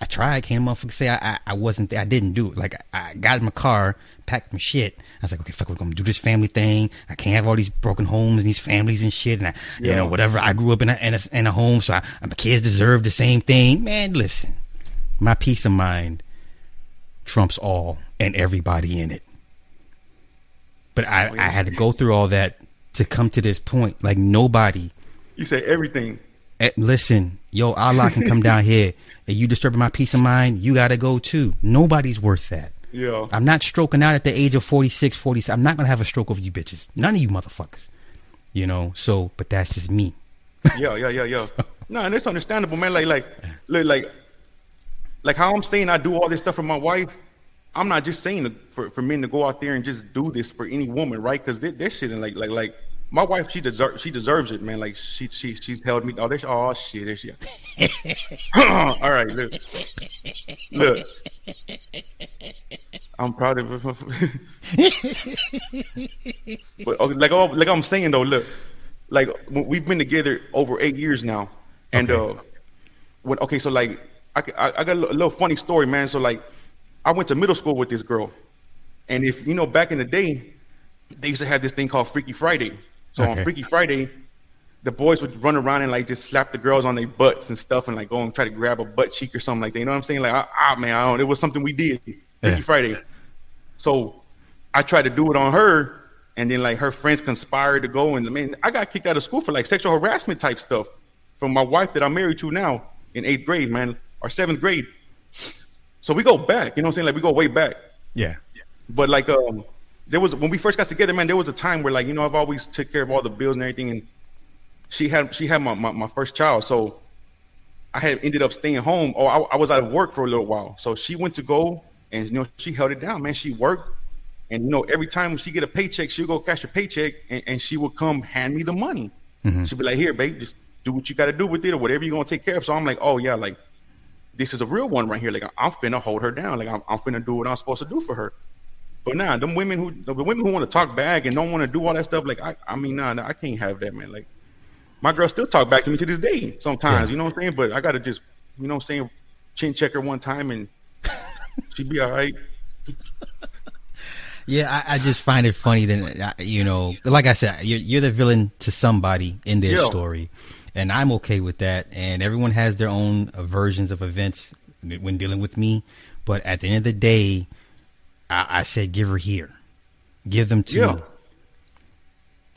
I tried. Can't motherfucker say I, I, I wasn't there. I didn't do it. Like I, I got in my car, packed my shit. I was like, okay, fuck, we're gonna do this family thing. I can't have all these broken homes and these families and shit. And I, yeah. you know, whatever. I grew up in a in a, in a home, so I, my kids deserve the same thing. Man, listen, my peace of mind trumps all and everybody in it. But I. I had to go through all that to come to this point. Like nobody. You say everything. Eh, listen, yo, Allah can come down here and you disturbing my peace of mind. You got to go too. Nobody's worth that. Yeah. I'm not stroking out at the age of 46, 47. I'm not gonna have a stroke over you bitches. None of you motherfuckers. You know. So, but that's just me. yeah, yeah, yeah, yeah. No, and it's understandable, man. Like, like, like, like, how I'm saying I do all this stuff for my wife. I'm not just saying for, for men to go out there and just do this for any woman, right? Because that this shit and like, like, like, my wife, she deserves, she deserves it, man. Like, she, she, she's held me. Oh, this, oh shit, this shit. all right, look, look. I'm proud of it. but okay, like, like I'm saying though, look, like we've been together over eight years now, and okay. uh, when okay, so like I, I, I got a little funny story, man. So like I went to middle school with this girl, and if you know back in the day, they used to have this thing called Freaky Friday. So okay. on Freaky Friday, the boys would run around and like just slap the girls on their butts and stuff, and like go and try to grab a butt cheek or something like that. You know what I'm saying? Like, ah, ah man, I don't. It was something we did Freaky yeah. Friday. So I tried to do it on her, and then like her friends conspired to go, and man, I got kicked out of school for like sexual harassment type stuff from my wife that I'm married to now in eighth grade, man, or seventh grade. So we go back, you know what I'm saying? Like we go way back. Yeah. But like um there was when we first got together, man, there was a time where like, you know, I've always took care of all the bills and everything and she had she had my, my, my first child. So I had ended up staying home. Oh, I, I, was out of work for a little while. So she went to go and you know, she held it down, man. She worked and you know, every time she get a paycheck, she'll go cash a paycheck and, and she would come hand me the money. Mm-hmm. She'd be like, Here, babe, just do what you gotta do with it or whatever you're gonna take care of. So I'm like, Oh yeah, like this is a real one right here. Like I'm finna hold her down. Like I'm, I'm finna do what I'm supposed to do for her. But nah, them women who the women who want to talk back and don't want to do all that stuff, like I, I mean, nah, nah, I can't have that, man. Like my girl still talk back to me to this day sometimes, yeah. you know what I'm saying? But I gotta just, you know what I'm saying, chin check her one time and she'd be all right. Yeah, I, I, just find it funny that uh, you know, like I said, you're, you're the villain to somebody in their story, and I'm okay with that. And everyone has their own uh, versions of events when dealing with me, but at the end of the day, I, I said give her here, give them to yeah. me.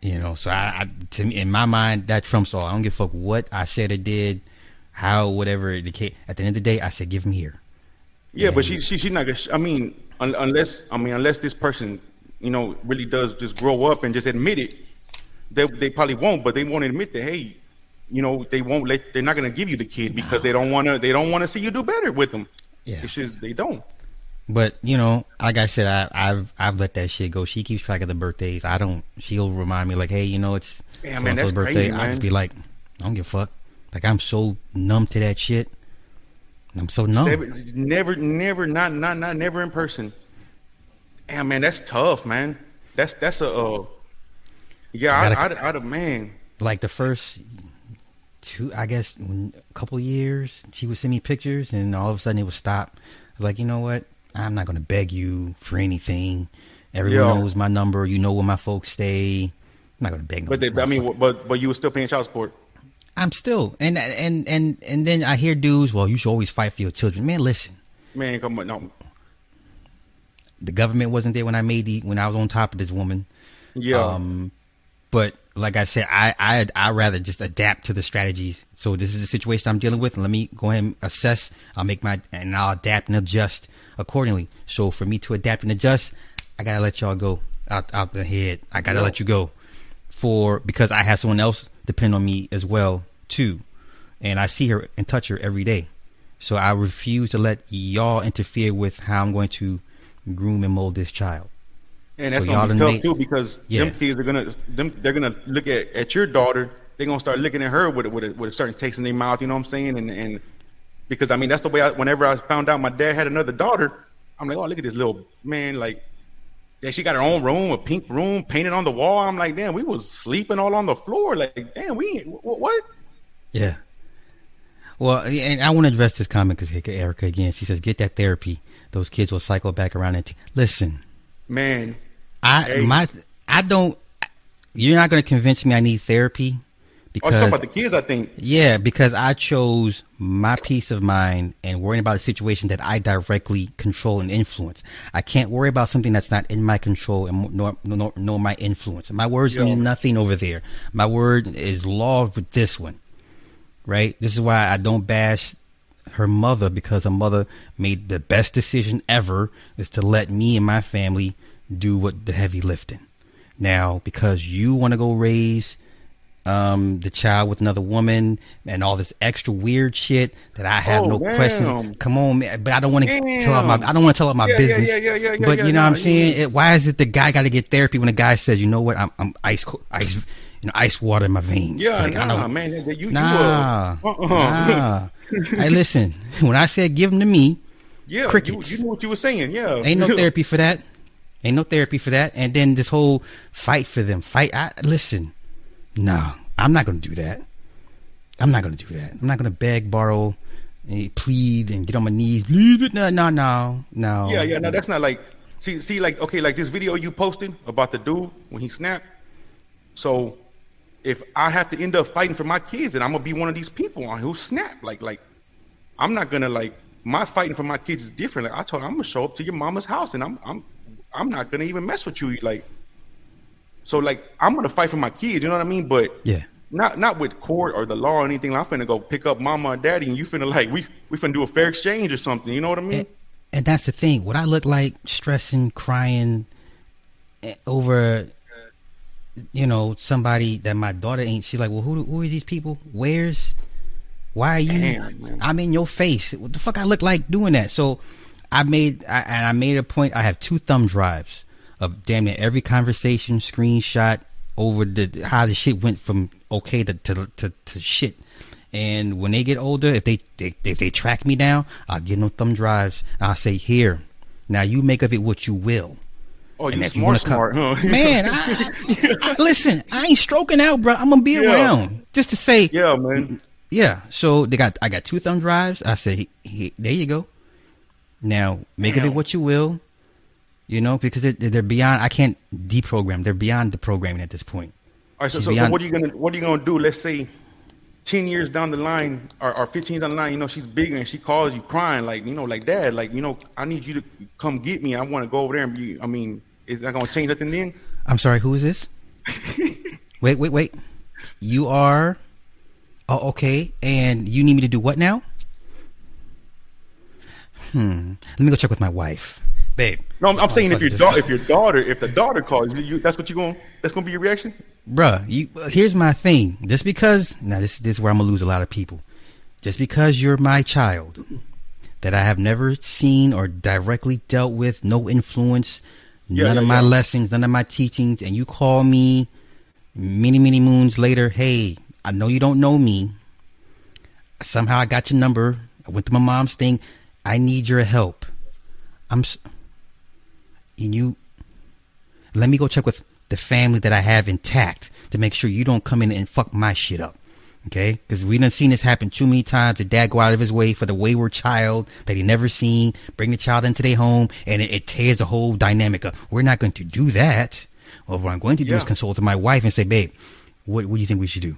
You know, so I, I, to me in my mind that trumps all. I don't give a fuck what I said or did, how whatever the case. At the end of the day, I said give them here. Yeah, and, but she she she's not. Gonna, I mean, un, unless I mean unless this person you know really does just grow up and just admit it, they they probably won't. But they won't admit that. Hey, you know they won't let. They're not going to give you the kid because no. they don't want to. They don't want to see you do better with them. Yeah, it's just they don't. But you know, like I said, I, have I've let that shit go. She keeps track of the birthdays. I don't. She'll remind me like, hey, you know, it's yeah, man, birthday. Crazy, I just be like, I don't give a fuck. Like I'm so numb to that shit. I'm so numb. Never, never, not, not, not, never in person. Damn, man, that's tough, man. That's that's a, uh, yeah, I, I, I, I, man. Like the first two, I guess, a couple years, she would send me pictures, and all of a sudden it would stop. I was like, you know what? I'm not gonna beg you for anything. Everyone yeah. knows my number. You know where my folks stay. I'm not gonna beg. But they, I mean, but but you were still paying child support. I'm still and and and and then I hear dudes. Well, you should always fight for your children. Man, listen. Man, come on, no. The government wasn't there when I made the when I was on top of this woman. Yeah. Um, but like I said, I I I rather just adapt to the strategies. So this is the situation I'm dealing with, and let me go ahead and assess. I'll make my and I'll adapt and adjust accordingly. So for me to adapt and adjust, I gotta let y'all go out out the head. I gotta let you go for because I have someone else depend on me as well too, and I see her and touch her every day. So I refuse to let y'all interfere with how I'm going to groom and mold this child. And that's so gonna be tough too because yeah. them kids are gonna them they're gonna look at, at your daughter. They're gonna start looking at her with with a, with a certain taste in their mouth. You know what I'm saying? And and because I mean that's the way. I, whenever I found out my dad had another daughter, I'm like, oh look at this little man. Like, yeah, she got her own room, a pink room, painted on the wall. I'm like, damn, we was sleeping all on the floor. Like, damn, we what? Yeah. Well, and I want to address this comment because Erica again. She says, "Get that therapy. Those kids will cycle back around and t- listen." Man, I hey. my I don't. You're not going to convince me I need therapy because oh, about the kids, I think. Yeah, because I chose my peace of mind and worrying about a situation that I directly control and influence. I can't worry about something that's not in my control and nor nor, nor my influence. My words Yo. mean nothing over there. My word is law with this one. right? This is why I don't bash her mother because her mother made the best decision ever is to let me and my family do what the heavy lifting. Now, because you want to go raise um, the child with another woman and all this extra weird shit that I have Oh, no damn. question. Come on, man. But I don't want to tell my I don't want to tell out my Yeah, business. yeah, yeah, yeah, yeah, but you know what I'm saying? It, why is it the guy got to get therapy when the guy says, you know what, I'm, I'm ice, ice, you know, ice water in my veins. Yeah, Like, I nah, man. You, you, Nah, you, uh, uh-uh. nah. hey, listen. When I said give them to me, yeah, crickets. you know what you were saying. Yeah, ain't no therapy for that. Ain't no therapy for that. And then this whole fight for them, fight. I listen. No, I'm not going to do that. I'm not going to do that. I'm not going to beg, borrow, eh, plead, and get on my knees. No, no, no, no. Yeah, yeah. No, that's not like. See, see, like okay, like this video you posted about the dude when he snapped. So, if I have to end up fighting for my kids, and I'm gonna be one of these people on who snap, like, like, I'm not gonna like my fighting for my kids is different. Like I told, her, I'm gonna show up to your mama's house, and I'm, I'm, I'm not gonna even mess with you, like. So like I'm gonna fight for my kids, you know what I mean? But Yeah. not not with court or the law or anything. I'm finna go pick up mama and daddy, and you finna like we we finna do a fair exchange or something. You know what I mean? And, and that's the thing. What I look like stressing, crying eh, over, you know, somebody that my daughter ain't. She's like, well, who who are these people? Where's? Why are you? Damn. I'm in your face. What the fuck I look like doing that? So I made I, and I made a point. I have two thumb drives of damn near every conversation screenshot over the how the shit went from okay to to to, to shit. And when they get older, if they, they if they track me down, I'll give them thumb drives. I'll say, "Here, now you make of it what you will." Oh, you And if you smart, come- huh? Man, I, I- listen, I ain't stroking out, bro. I'm gonna be Yeah. around just to say, yeah, man. yeah. So they got I got two thumb drives. I say, he, he, there you go. Now make of it what you will, you know, because they're, they're beyond. I can't deprogram. They're beyond the programming at this point. All right, so, so, so what are you gonna what are you gonna do? Let's say ten years down the line or, or fifteen down the line, you know, she's bigger and she calls you crying, like, you know, like dad, like, you know, I need you to come get me. I wanna go over there and be I mean, is that gonna change nothing then? I'm sorry. Who is this? wait, wait, wait. You are. Oh, okay. And you need me to do what now? Hmm. Let me go check with my wife, babe. No, I'm, I'm oh, saying if your daughter if your daughter if the daughter calls you, you that's what you going that's gonna be your reaction? bruh, you here's my thing. Just because now this this is where I'm gonna lose a lot of people. Just because you're my child that I have never seen or directly dealt with, no influence, Yeah, none yeah, of my yeah. lessons, none of my teachings, and you call me many, many moons later, hey, I know you don't know me. Somehow I got your number. I went to my mom's thing. I need your help. I'm s- and you let me go check with the family that I have intact to make sure you don't come in and fuck my shit up. Okay? Because we done seen this happen too many times. The dad go out of his way for the wayward child that he never seen, bring the child into their home, and it, it tears the whole dynamic up. We're not going to do that. Well, what I'm going to do is Yeah. consult with my wife and say, babe, what, what do you think we should do?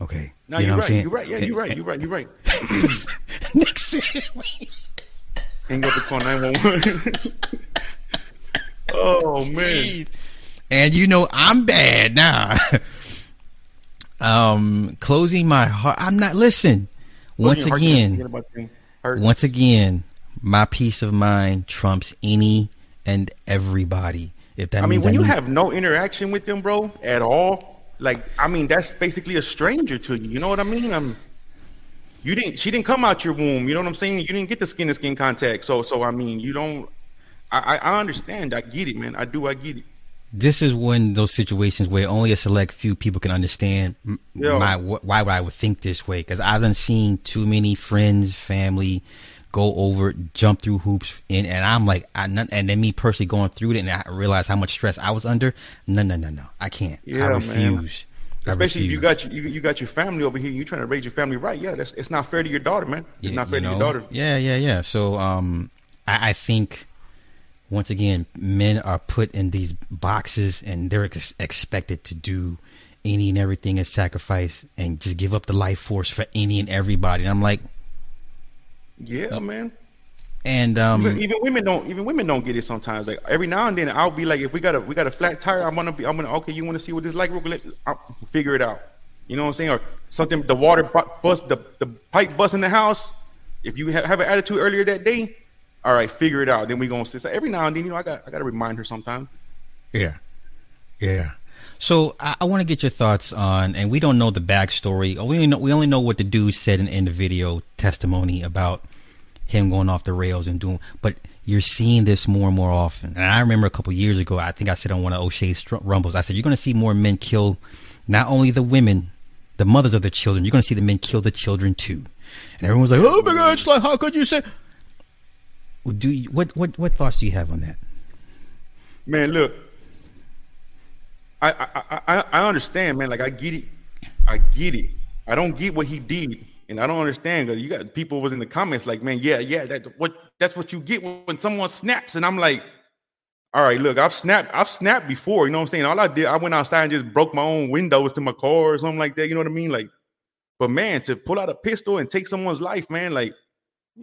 Okay. No, you know I'm right, saying? you're right, yeah, you're right, you're right, you're right. Wait. Hang up the call nine one one. Oh man. and you know I'm bad now. um, closing my heart. I'm not. Listen. Once again, thinking about things hurts. once again, my peace of mind trumps any and everybody. If that I mean, means when you need- have no interaction with them, bro, at all, like I mean, that's basically a stranger to you. You know what I mean? I'm. You didn't. She didn't come out your womb. You know what I'm saying? You didn't get the skin to skin contact. So, so I mean, you don't. I, I, I understand. I get it, man. I do. I get it. this is one of those situations where only a select few people can understand my wh- why I would think this way because I've done seen too many friends, family go over, jump through hoops, and, and I'm like, I, none- and then me personally going through it, and I realize how much stress I was under. No, no, no, no, I can't. I Yeah, man. refuse. Especially if you got you, you got your family over here. You're trying to raise your family right. Yeah, that's it's not fair to your daughter, man. It's Yeah, not fair you to your daughter. Yeah, yeah, yeah. So um I, I think once again, men are put in these boxes and they're ex- expected to do any and everything as sacrifice and just give up the life force for any and everybody. And I'm like, Yeah, man. And um even, even women don't even women don't get it sometimes. Like every now and then, I'll be like, if we got a we got a flat tire, I'm gonna be I'm gonna okay. You want to see what this like? Quick? I'll figure it out. You know what I'm saying? Or something, the water bust, the, the pipe bust in the house. If you have, have an attitude earlier that day, all right, figure it out. Then we gonna say so every now and then, you know, I got I got to remind her sometimes. Yeah, yeah. So I, I want to get your thoughts on, and we don't know the backstory. We only know we only know what the dude said in, in the video testimony about him going off the rails and doing. But you're seeing this more and more often. And I remember a couple years ago, I think I said on one of O'Shea's rumbles, I said you're going to see more men kill not only the women, the mothers of the children. You're going to see the men kill the children too. And everyone's like, "Oh my God, it's like how could you say?" Do you, what what what thoughts do you have on that? Man, look, I, I, I, I understand, man. Like I get it. I get it. I don't get what he did, and I don't understand because you got people was in the comments like, man, yeah, yeah, that what that's what you get when someone snaps, and I'm like, all right, look, I've snapped, I've snapped before. You know what I'm saying? All I did, I went outside and just broke my own windows to my car or something like that. You know what I mean? Like, but man, to pull out a pistol and take someone's life, man, like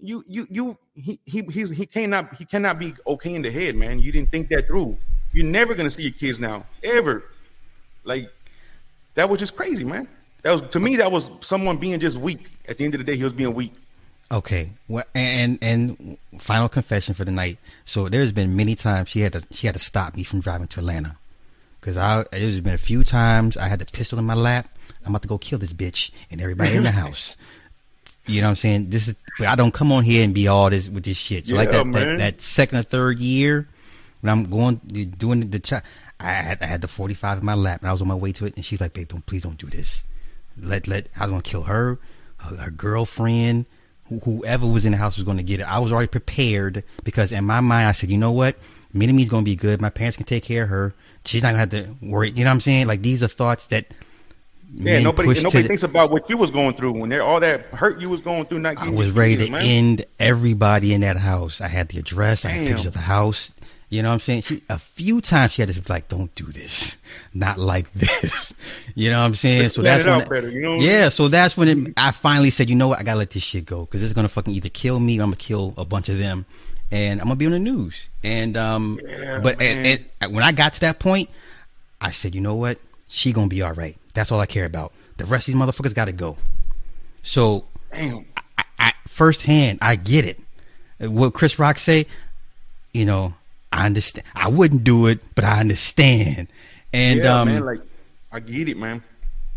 you, you, you, he, he, he's, he cannot, he cannot be okay in the head, man. You didn't think that through. You're never gonna see your kids now, ever. Like that was just crazy, man. That was to me. That was someone being just weak. At the end of the day, he was being weak. Okay. Well, and and final confession for the night. So there's been many times she had to she had to stop me from driving to Atlanta because I there's been a few times I had the pistol in my lap. I'm about to go kill this bitch and everybody in the house. You know what I'm saying? This is I don't come on here and be all this with this shit. So yeah, like that, that, that second or third year when I'm going doing the child, I had I had the 45 in my lap and I was on my way to it, and she's like, "Babe, don't please don't do this. Let let I was gonna kill her, her, her girlfriend, whoever was in the house was gonna get it. I was already prepared because in my mind I said, you know what, Mini's gonna be good. My parents can take care of her. She's not gonna have to worry. You know what I'm saying? Like these are thoughts that. Yeah, nobody nobody the, thinks about what you was going through when all that hurt you was going through. Not I was ready to man. end everybody in that house. I had the address. Damn. I had pictures of the house. You know what I'm saying? She a few times she had to be like, "Don't do this, not like this." You know what I'm saying? so that's when, better, you know yeah. So that's when it, I finally said, "You know what? I gotta let this shit go because it's gonna fucking either kill me or I'm gonna kill a bunch of them, and I'm gonna be on the news." And um, yeah, but and, and when I got to that point, I said, "You know what? She gonna be all right. That's all I care about. The rest of these motherfuckers gotta go." So, I, I, firsthand, I get it. What Chris Rock say, you know I understand. I wouldn't do it, but I understand. And yeah, um, man, like I get it, man.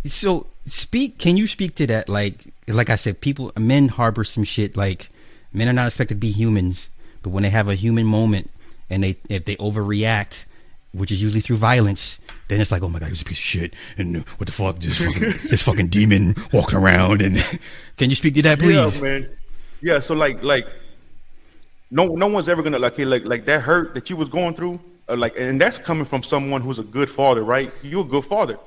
So speak. Can you speak to that? Like, like I said, people, men harbor some shit. Like, men are not expected to be humans, but when they have a human moment and they if they overreact, which is usually through violence, then it's like, oh my god, he's a piece of shit, and what the fuck, this fucking this fucking demon walking around. And can you speak to that, please? Yeah, man. Yeah. So like, like no no one's ever gonna like hey, like like that hurt that you was going through uh, like and that's coming from someone who's a good father right? You're a good father.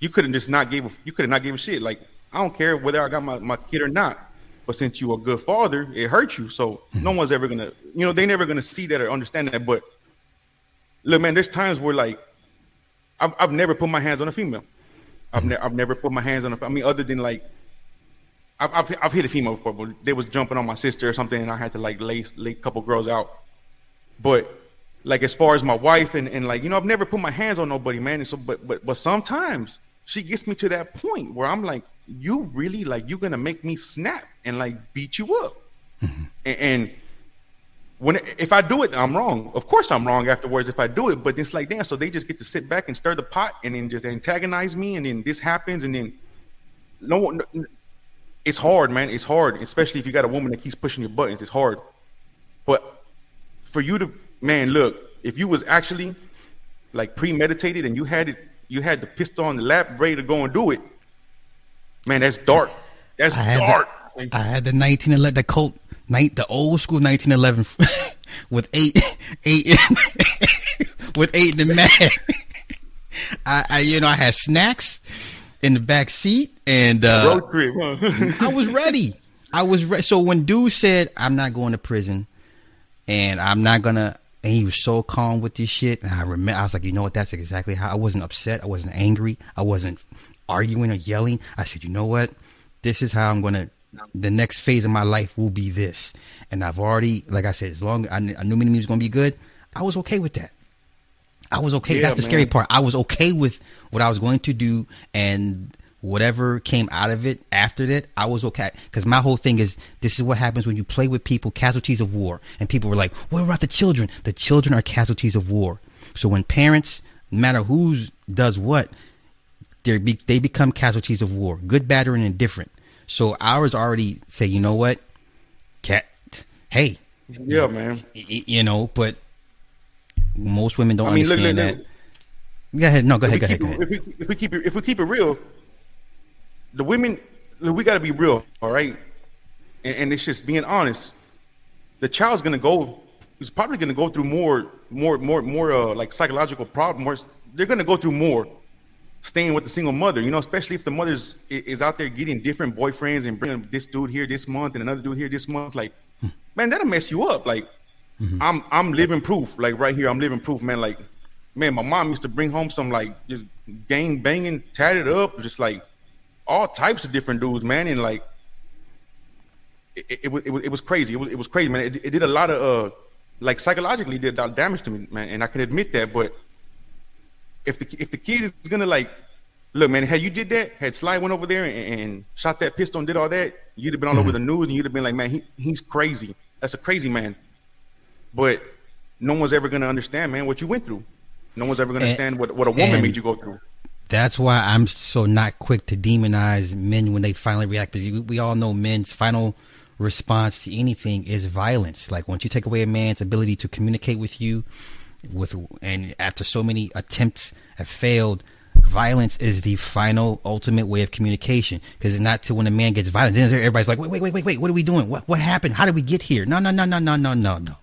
You couldn't just not give you could not give a shit. Like i don't care whether i got my, my kid or not but since you're a good father it hurts you. So no one's ever gonna you know they never gonna see that or understand that. But look man there's times where like i've, I've never put my hands on a female. I've, ne- I've never put my hands on a i mean other than like I've, I've, I've hit a female before, but they was jumping on my sister or something, and I had to like lay lay a couple girls out. But like as far as my wife and, and like you know, I've never put my hands on nobody, man. And so, but but but sometimes she gets me to that point where I'm like, you really like you're gonna make me snap and like beat you up, mm-hmm. and, and when if I do it, I'm wrong. Of course, I'm wrong afterwards if I do it. But it's like, damn. So they just get to sit back and stir the pot, and then just antagonize me, and then this happens, and then no one it's hard, man. It's hard, especially if you got a woman that keeps pushing your buttons. It's hard. But for you to, man, look, if you was actually like premeditated and you had it, you had the pistol on the lap, ready to go and do it. Man, that's dark. That's I dark. The, I had the 1911, the Colt, night, the old school 1911 with eight, eight, with eight in the mag. I, I, you know, I had snacks in the back seat, and uh, road trip. Huh? I was ready. I was ready. So when dude said, "I'm not going to prison," and I'm not gonna, and he was so calm with this shit, and I remember, I was like, you know what? That's exactly how I wasn't upset. I wasn't angry. I wasn't arguing or yelling. I said, you know what? This is how I'm gonna. The next phase of my life will be this, and I've already, like I said, as long I, I knew Mini was gonna be good, I was okay with that. I was okay. Yeah, That's the man. scary part. I was okay with what I was going to do and whatever came out of it after that, I was okay. Because my whole thing is this is what happens when you play with people, casualties of war. And people were like, what about the children? The children are casualties of war. So when parents, no matter who does what, they they become casualties of war, good, bad, or indifferent. So ours already say, you know what, cat, hey, yeah, man, you know, but most women don't I mean, understand look, look, that. Go ahead. No, go ahead. Go ahead, go ahead. If we, if we keep it, if we keep it real, the women, we got to be real, all right? And, and, it's just being honest. The child's gonna go. He's probably gonna go through more, more, more, more uh, like psychological problems. They're gonna go through more staying with the single mother. You know, especially if the mother's is out there getting different boyfriends and bringing this dude here this month and another dude here this month. Like, man, that'll mess you up. Like, mm-hmm. I'm I'm living proof. Like right here, I'm living proof, man. Like man, my mom used to bring home some like just gang banging, tatted up, just like all types of different dudes, man, and like it, it, it, was, it was crazy. It was, it was crazy, man. It, it did a lot of uh like psychologically did a lot of damage to me, man, and I can admit that. But if the if the kid is gonna like look, man, had you did that, had Sly went over there and, and shot that pistol and did all that, you'd have been all mm-hmm. over the news and you'd have been like, man, he he's crazy. That's a crazy man. But no one's ever gonna understand, man, what you went through. No one's ever going to eh, understand what, what a woman made you go through. That's why I'm so not quick to demonize men when they finally react. Because we all know men's final response to anything is violence. Like once you take away a man's ability to communicate with you, with and after so many attempts have failed, violence is the final ultimate way of communication. Because it's not till when a man gets violent, then everybody's like, wait, wait, wait, wait, wait, what are we doing? What what happened? How did we get here? No, no, no, no, no, no, no, no.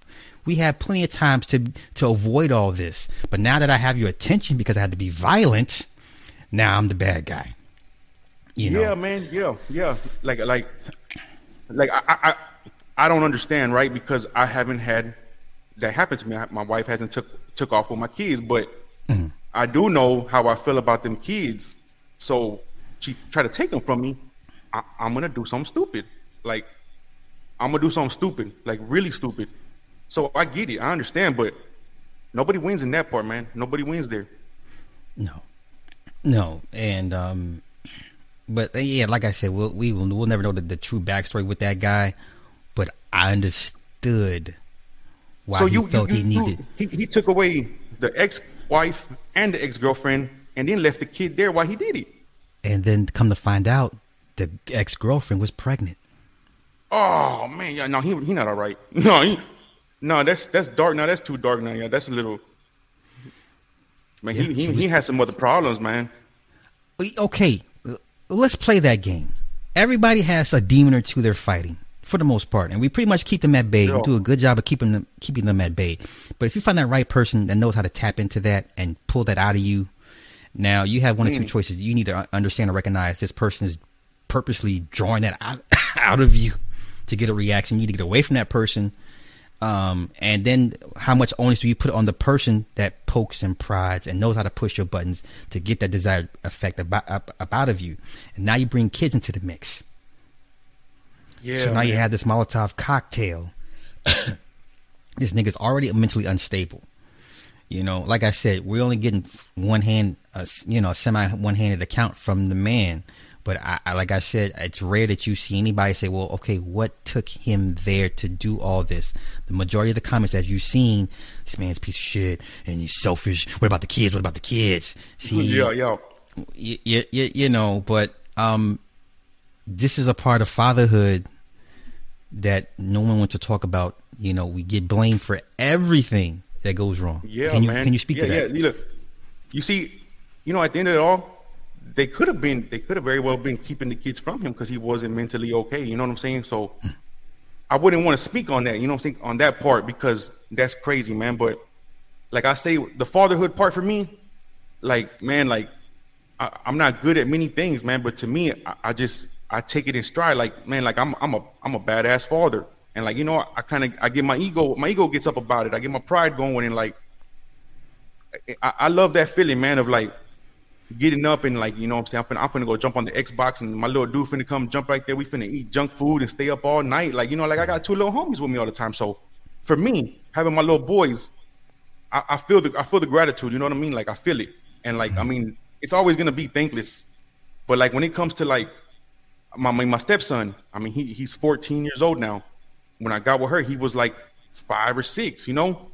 We had plenty of times to to avoid all this. But now that I have your attention because I had to be violent, now I'm the bad guy. You know? Yeah, man. Yeah, yeah. Like like like I I I don't understand, right? Because I haven't had that happen to me. My wife hasn't took took off with my kids, but mm-hmm. I do know how I feel about them kids. So she tried to take them from me. I, I'm gonna do something stupid. Like I'm gonna do something stupid, like really stupid. So I get it, I understand, but nobody wins in that part, man. Nobody wins there. No, no, and um, but uh, yeah, like I said, we'll we will we'll never know the, the true backstory with that guy, but I understood why so you, he felt you, you, he needed. He, he took away the ex-wife and the ex-girlfriend, and then left the kid there while he did it. And then come to find out, the ex-girlfriend was pregnant. Oh man, yeah, no, he he not all right. No, he, no, that's that's dark. Now that's too dark. Now, yeah, that's a little. Man, yeah, he, he he has some other problems, man. Okay, let's play that game. Everybody has a demon or two they're fighting for the most part, and we pretty much keep them at bay. We do a good job of keeping them keeping them at bay. But if you find that right person that knows how to tap into that and pull that out of you, now you have one mm. or two mm. choices. You need to understand and recognize this person is purposely drawing that out, out of you to get a reaction. You need to get away from that person um, and then how much onus do you put on the person that pokes and prods and knows how to push your buttons to get that desired effect about, up, out of you? And now you bring kids into the mix. Yeah. So now man. you have this Molotov cocktail. this nigga's already mentally unstable. You know, like I said, we're only getting one hand, uh, you know, semi one handed account from the man. But I, I, like I said, it's rare that you see anybody say, "Well, okay, what took him there to do all this?" The majority of the comments that you've seen, this man's piece of shit, and he's selfish. What about the kids? What about the kids? See, yeah, yeah, you, you, you, you know, but um, this is a part of fatherhood that no one wants to talk about. You know, we get blamed for everything that goes wrong. Yeah, can you, man. Can you speak yeah, to that? Yeah, look, you see, you know, at the end of it all they could have been they could have very well been keeping the kids from him because he wasn't mentally okay. You know what I'm saying? So I wouldn't want to speak on that. You know what I'm saying on that part because that's crazy, man. But like I say, the fatherhood part for me, like man, like I, am not good at many things, man. But to me, I, I, just I take it in stride. Like man, like I'm I'm a I'm a badass father, and like you know, I kind of I get my ego my ego gets up about it. I get my pride going, and like I, I love that feeling, man, of like getting up and like, you know what I'm saying? I'm finna, I'm finna go jump on the Xbox and my little dude finna come jump right there. We finna eat junk food and stay up all night. Like, you know, like I got two little homies with me all the time. So for me, having my little boys, I, I feel the I feel the gratitude, you know what I mean? Like I feel it. And like I mean, it's always gonna be thankless. But like when it comes to like my my stepson, I mean he he's 14 years old now. When I got with her, he was like five or six, you know.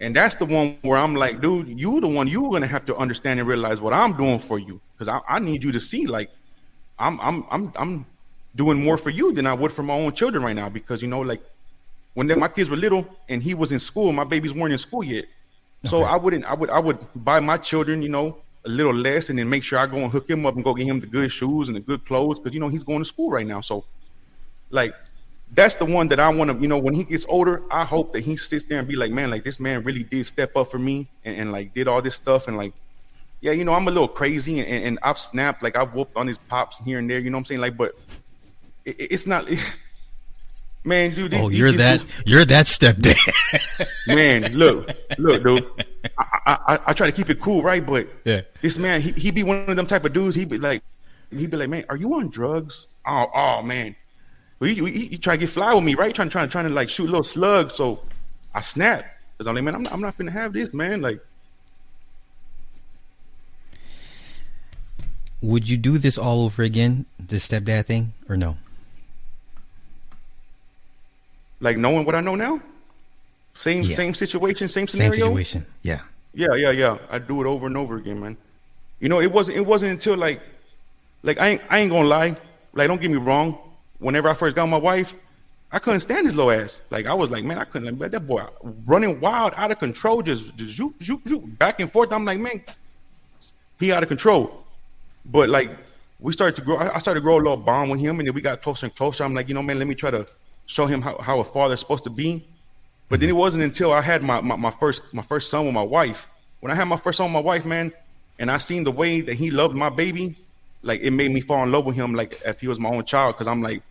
And that's the one where I'm like, dude, you're the one you're gonna have to understand and realize what I'm doing for you, because I, I need you to see like I'm I'm I'm I'm doing more for you than I would for my own children right now. Because you know, like when my kids were little and he was in school, my babies weren't in school yet. So okay. I wouldn't I would I would buy my children, you know, a little less and then make sure I go and hook him up and go get him the good shoes and the good clothes because you know he's going to school right now. So like that's the one that I want to, you know, when he gets older, I hope that he sits there and be like, man, like this man really did step up for me and, and like did all this stuff and like, yeah, you know, I'm a little crazy and, and I've snapped, like I've whooped on his pops here and there, you know what I'm saying? Like, but it, it's not, it, man, dude. Oh, you're that, you're that stepdad. man, look, look, dude. I, I, I, try to keep it cool, right? But yeah, this man, he he be one of them type of dudes. He be like, he'd be like, man, are you on drugs? Oh, oh man. Well, you, you, you try to get fly with me, right? Trying, trying, trying to like shoot a little slugs. So I snap because I'm like, man, I'm not, I'm not gonna have this, man. Like, would you do this all over again, this stepdad thing, or no? Like knowing what I know now. Same yeah. same situation, same scenario. Same situation. Yeah. Yeah, yeah, yeah. I do it over and over again, man. You know, it wasn't it wasn't until like like I ain't I ain't gonna lie. Like, don't get me wrong. Whenever I first got my wife, I couldn't stand his low ass. Like I was like, man, I couldn't like that boy running wild, out of control, just just zoop, zoop, zoop, back and forth. I'm like, man, he out of control. But like we started to grow. I started to grow a little bond with him, and then we got closer and closer. I'm like, you know, man, let me try to show him how, how a father's supposed to be. But then mm-hmm. it wasn't until I had my, my, my, first my first son with my wife. When I had my first son with my wife, man, and I seen the way that he loved my baby, like it made me fall in love with him like if he was my own child. Cause I'm like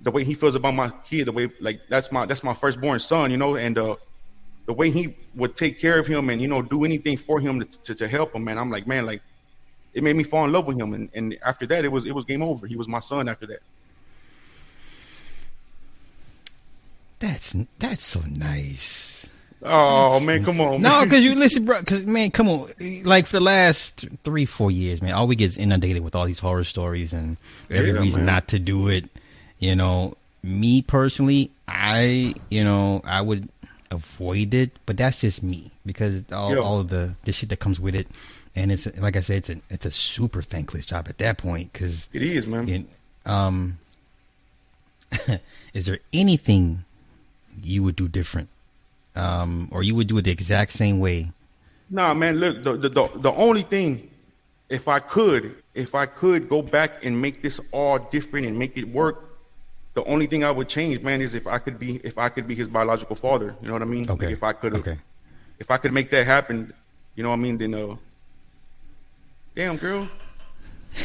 the way he feels about my kid, the way like that's my that's my firstborn son, you know, and uh the way he would take care of him and you know do anything for him to, to, to help him, man. I'm like, man, like it made me fall in love with him. And, and after that, it was it was game over. He was my son after that. That's that's so nice. Oh man, come on. No, because you listen, bro. Because man, come on. Like for the last three, four years, man, all we get is inundated with all these horror stories and every yeah, reason man. not to do it. You know, me personally, I you know I would avoid it, but that's just me because all, all of the the shit that comes with it, and it's like I said, it's a it's a super thankless job at that point because it is, man. You, um, is there anything you would do different, um, or you would do it the exact same way? Nah, man. Look, the, the the the only thing, if I could, if I could go back and make this all different and make it work, the only thing I would change, man, is if I could be if I could be his biological father. You know what I mean? Okay. If I could, okay. If I could make that happen, you know what I mean? Then, uh, damn girl.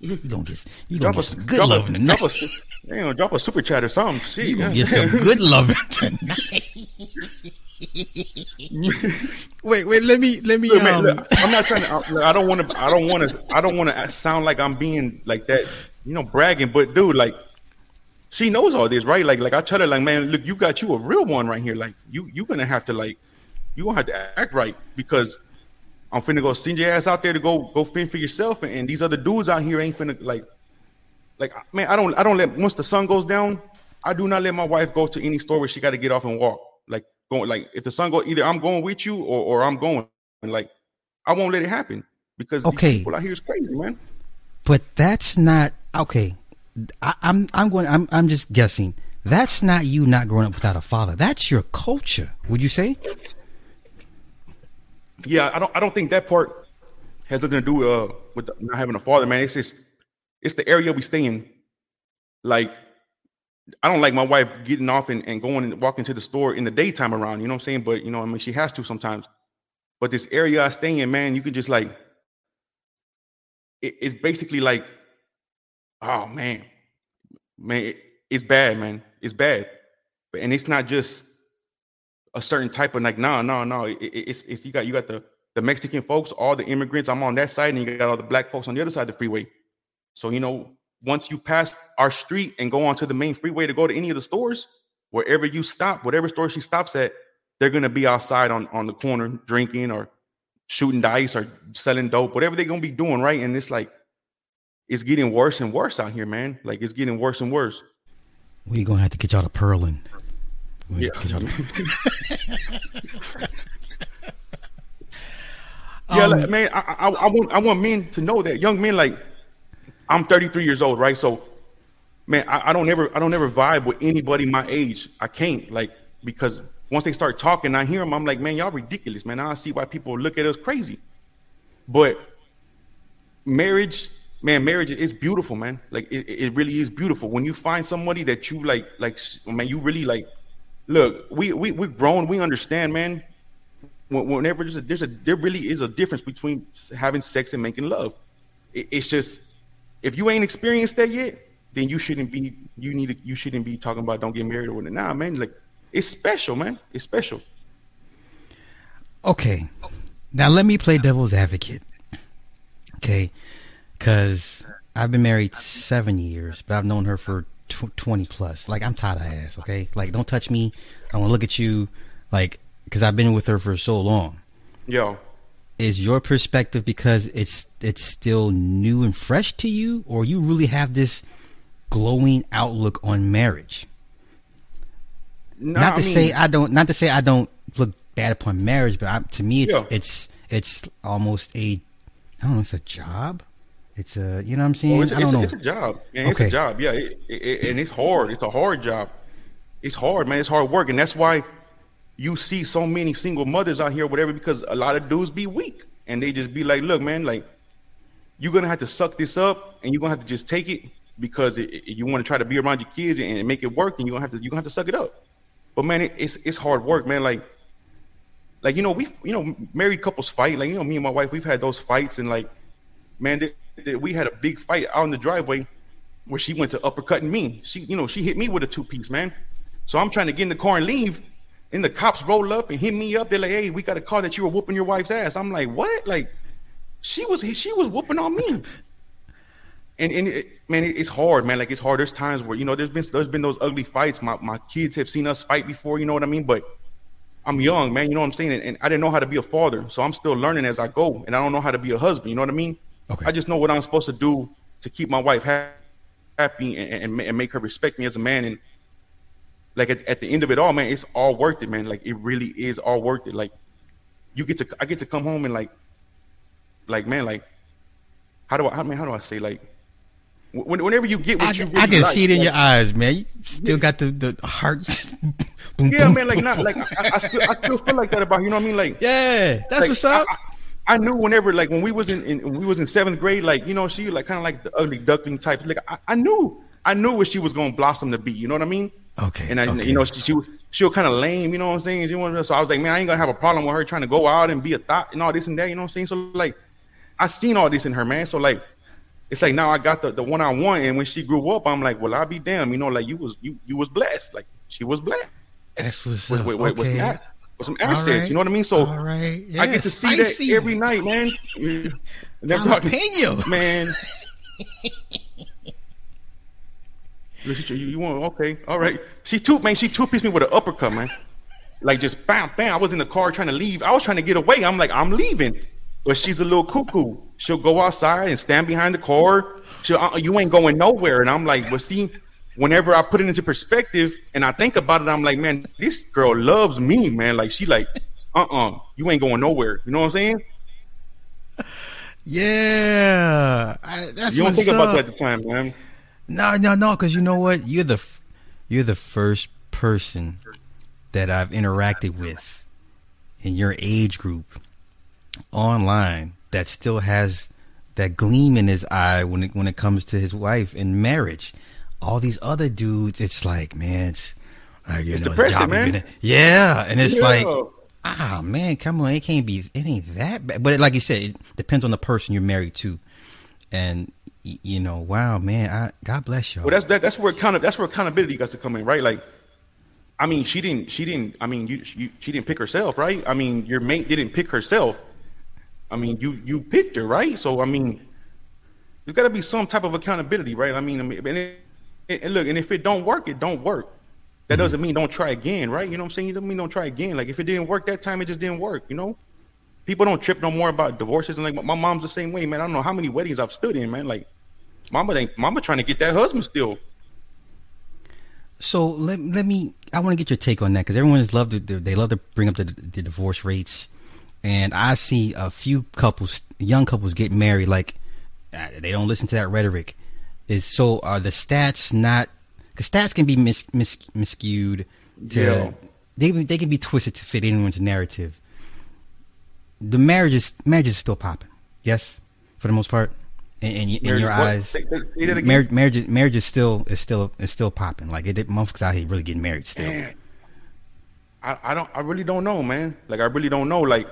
You gonna get you gonna get some good loving tonight. Drop a, damn, drop a super chat or something. Shit, you gonna get some good loving tonight. wait, wait. Let me, let me. Look, man, look, um, I'm not trying to. I don't want to. I don't want to. I don't want to sound like I'm being like that. You know, bragging. But dude, like, she knows all this, right? Like, like I tell her, like, man, look, you got you a real one right here. Like, you, you gonna have to like, you gonna have to act right because I'm finna go send your ass out there to go go fend for yourself, and, and these other dudes out here ain't finna like, like man, I don't I don't let once the sun goes down, I do not let my wife go to any store where she got to get off and walk. Like going like if the sun go either I'm going with you or or I'm going, and like I won't let it happen because okay, people out here is crazy, man. But that's not okay. I, I'm I'm going. I'm I'm just guessing. That's not you not growing up without a father. That's your culture. Would you say? yeah, I don't I don't think that part has nothing to do uh, with not having a father, man. It's just it's the area we stay in. Like, I don't like my wife getting off and, and going and walking to the store in the daytime around, you know what I'm saying? But you know, I mean she has to sometimes. But this area I stay in, man, you can just like it, it's basically like, oh man, man, it, it's bad, man. It's bad. And it's not just a certain type of like, no, no, no. It, it's it's you got you got the the Mexican folks, all the immigrants. I'm on that side, and you got all the black folks on the other side of the freeway. So you know, once you pass our street and go onto the main freeway to go to any of the stores, wherever you stop, whatever store she stops at, they're gonna be outside on on the corner drinking or shooting dice or selling dope, whatever they're gonna be doing, right? And it's like it's getting worse and worse out here, man. Like it's getting worse and worse. We gonna have to get y'all to Pearland. Yeah. yeah, Um, like, man. I, I, I want I want men to know that young men like I'm 33 years old, right? So, man, I, I don't ever I don't ever vibe with anybody my age. I can't like because once they start talking, I hear them. I'm like, man, y'all ridiculous, man. I see why people look at us crazy. But marriage, man, marriage is beautiful, man. Like it, it really is beautiful when you find somebody that you like, like man, you really like. Look, we we we're grown. We understand, man. Whenever there's a, there's a there really is a difference between having sex and making love. It, it's just if you ain't experienced that yet, then you shouldn't be you need to, you shouldn't be talking about don't get married or whatnot. Nah, man, like it's special, man. It's special. Okay. Now let me play devil's advocate. Okay. Because I've been married seven years, but I've known her for tw- 20 plus. Like, I'm tired of ass. Okay. Like, don't touch me. I want to look at you. Like, because I've been with her for so long. Yo, Is your perspective because it's it's still new and fresh to you, or you really have this glowing outlook on marriage? nah, not to I mean, say I don't not to say I don't look bad upon marriage, but I, to me it's Yeah. it's it's almost a I don't know, it's a job. It's a you know what I'm saying? Oh, it's, I don't it's, know. A, it's a job, man. It's a job. Yeah, it, it, it- and it's hard. It's a hard job. It's hard, man. It's hard work, and that's why you see so many single mothers out here, whatever, because a lot of dudes be weak, and they just be like, "Look, man, like you're gonna have to suck this up, and you're gonna have to just take it because it, it- you want to try to be around your kids and, make it work, and you're gonna have to you're gonna have to suck it up." But man, it, it's it's hard work, man. Like like you know we you know married couples fight. Like you know me and my wife we've had those fights and like man th- th- we had a big fight out in the driveway where she went to uppercutting me. She you know she hit me with a two piece man. So i'm trying to get in the car and leave and the cops roll up and hit me up they're like hey we got a call that you were whooping your wife's ass i'm like what like she was she was whooping on me and and it, man, it's hard, man. Like it's hard. There's times where you know there's been there's been those ugly fights. My my kids have seen us fight before. You know what I mean? But I'm young, man. You know what I'm saying? And, and I didn't know how to be a father, so I'm still learning as I go. And I don't know how to be a husband. You know what I mean? Okay. I just know what I'm supposed to do to keep my wife happy and, and, and make her respect me as a man. And like at, at the end of it all, man, it's all worth it, man. Like it really is all worth it. Like you get to I get to come home and like like man, like how do I how, man, how do I say like when, whenever you get what I, you I can like, see it in like, your eyes, man. You still got the the heart. boom, Yeah, boom, man, like not like I, I still I still feel like that about you know what I mean? Like yeah, that's like, what's up. I, I- I knew whenever, like, when we was in, in we was in seventh grade, like, you know, she like kind of like the ugly duckling type. Like, I, I knew, I knew what she was gonna blossom to be. You know what I mean? Okay, And I, okay. you know, she, she was she was kind of lame. You know what I'm saying? She wanted, so I was like, man, I ain't gonna have a problem with her trying to go out and be a thought and all this and that. You know what I'm saying? So like, I seen all this in her, man. So like, it's like now I got the, the one I want, and when she grew up, I'm like, well, I'll be damned. You know, like you was you you was blessed. Like she was blessed. That's what's with, up. with, with, with Okay. some, a- with some assets. right. You know what I mean? So All right. I get to see spicy. that every night, man. Talking- Jalapeno. man. You, you want okay? All right. She two man. She two pieced me with an uppercut, man. Like just bam, bam. I was in the car trying to leave. I was trying to get away. I'm like, I'm leaving, but she's a little cuckoo. She'll go outside and stand behind the car. She'll, uh, you ain't going nowhere. And I'm like, well, see, whenever I put it into perspective and I think about it, I'm like, man, this girl loves me, man. Like she like, uh, uh you ain't going nowhere. You know what I'm saying? Yeah, I, that's You don't think about that at the time, man. No, no, no. Because you know what? You're the you're the first person that I've interacted with in your age group online that still has that gleam in his eye when it when it comes to his wife and marriage. All these other dudes, it's like, man, it's like you It's know, depressing, man. Yeah, and it's like, ah, man, come on, it can't be, it ain't that bad. But like you said, it depends on the person you're married to, and you know, wow, man, I God bless y'all. Well, that's that, that's where kind of that's where accountability got to come in, right? Like, I mean, she didn't she didn't I mean you, you she didn't pick herself, right? I mean, your mate didn't pick herself. I mean, you you picked her, right? So I mean, there's got to be some type of accountability, right? I mean, I mean, and, and look, and if it don't work, it don't work. That doesn't mean don't try again, right? You know what I'm saying? It doesn't mean don't try again. Like if it didn't work that time, it just didn't work. You know, people don't trip no more about divorces. And like my mom's the same way, man. I don't know how many weddings I've stood in, man. Like Mama ain't Mama trying to get that husband still. So let let me. I want to get your take on that because everyone is love to they love to bring up the, the divorce rates, and I see a few couples, young couples, get married like uh, they don't listen to that rhetoric. Is so are the stats not? Because stats can be mis, mis, miscued. To, yeah. They they can be twisted to fit anyone's narrative. The marriage is marriage is still popping. Yes, for the most part in, in, in your what? eyes, say, say marriage, marriage, is, marriage is still is still is still popping. Like it, motherfuckers out here really getting married still. Man, I, I don't, I really don't know, man. Like I really don't know. Like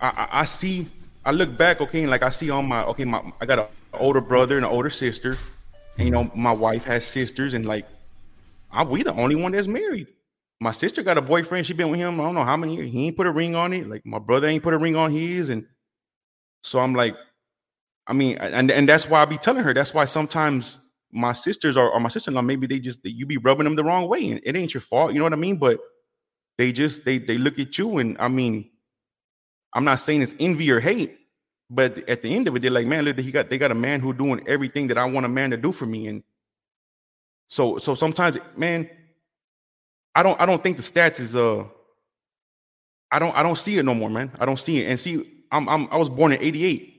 I, I, I see, I look back, okay, and like I see on my, okay, my, I got an older brother and an older sister, and you mm-hmm. know, my wife has sisters, and like, I, we the only one that's married. My sister got a boyfriend. She been with him. I don't know how many years. He ain't put a ring on it. Like my brother ain't put a ring on his, and so I'm like, I mean, and and that's why I be telling her. That's why sometimes my sisters or, or my sister-in-law, maybe they just you be rubbing them the wrong way, and it ain't your fault. You know what I mean? But they just they they look at you, and I mean, I'm not saying it's envy or hate, but at the end of it, they're like, man, look, he got they got a man who doing everything that I want a man to do for me, and so so sometimes, man, I don't I don't think the stats is uh I don't I don't see it no more, man. I don't see it, and see, I'm, I'm I was born in '88.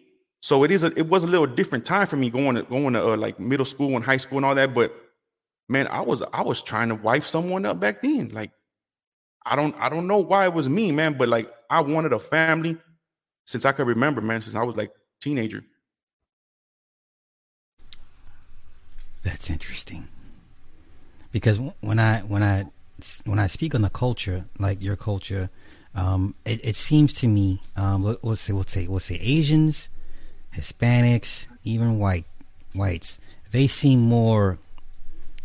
So it is a it was a little different time for me going to going to uh, like middle school and high school and all that. But man, I was I was trying to wife someone up back then. Like I don't I don't know why it was me, man, but like I wanted a family since I could remember, man, since I was like teenager. That's interesting. Because when I when I when I speak on the culture, like your culture, um, it, it seems to me, um, let, us say, let's say, let's say Asians, Hispanics, even white whites, they seem more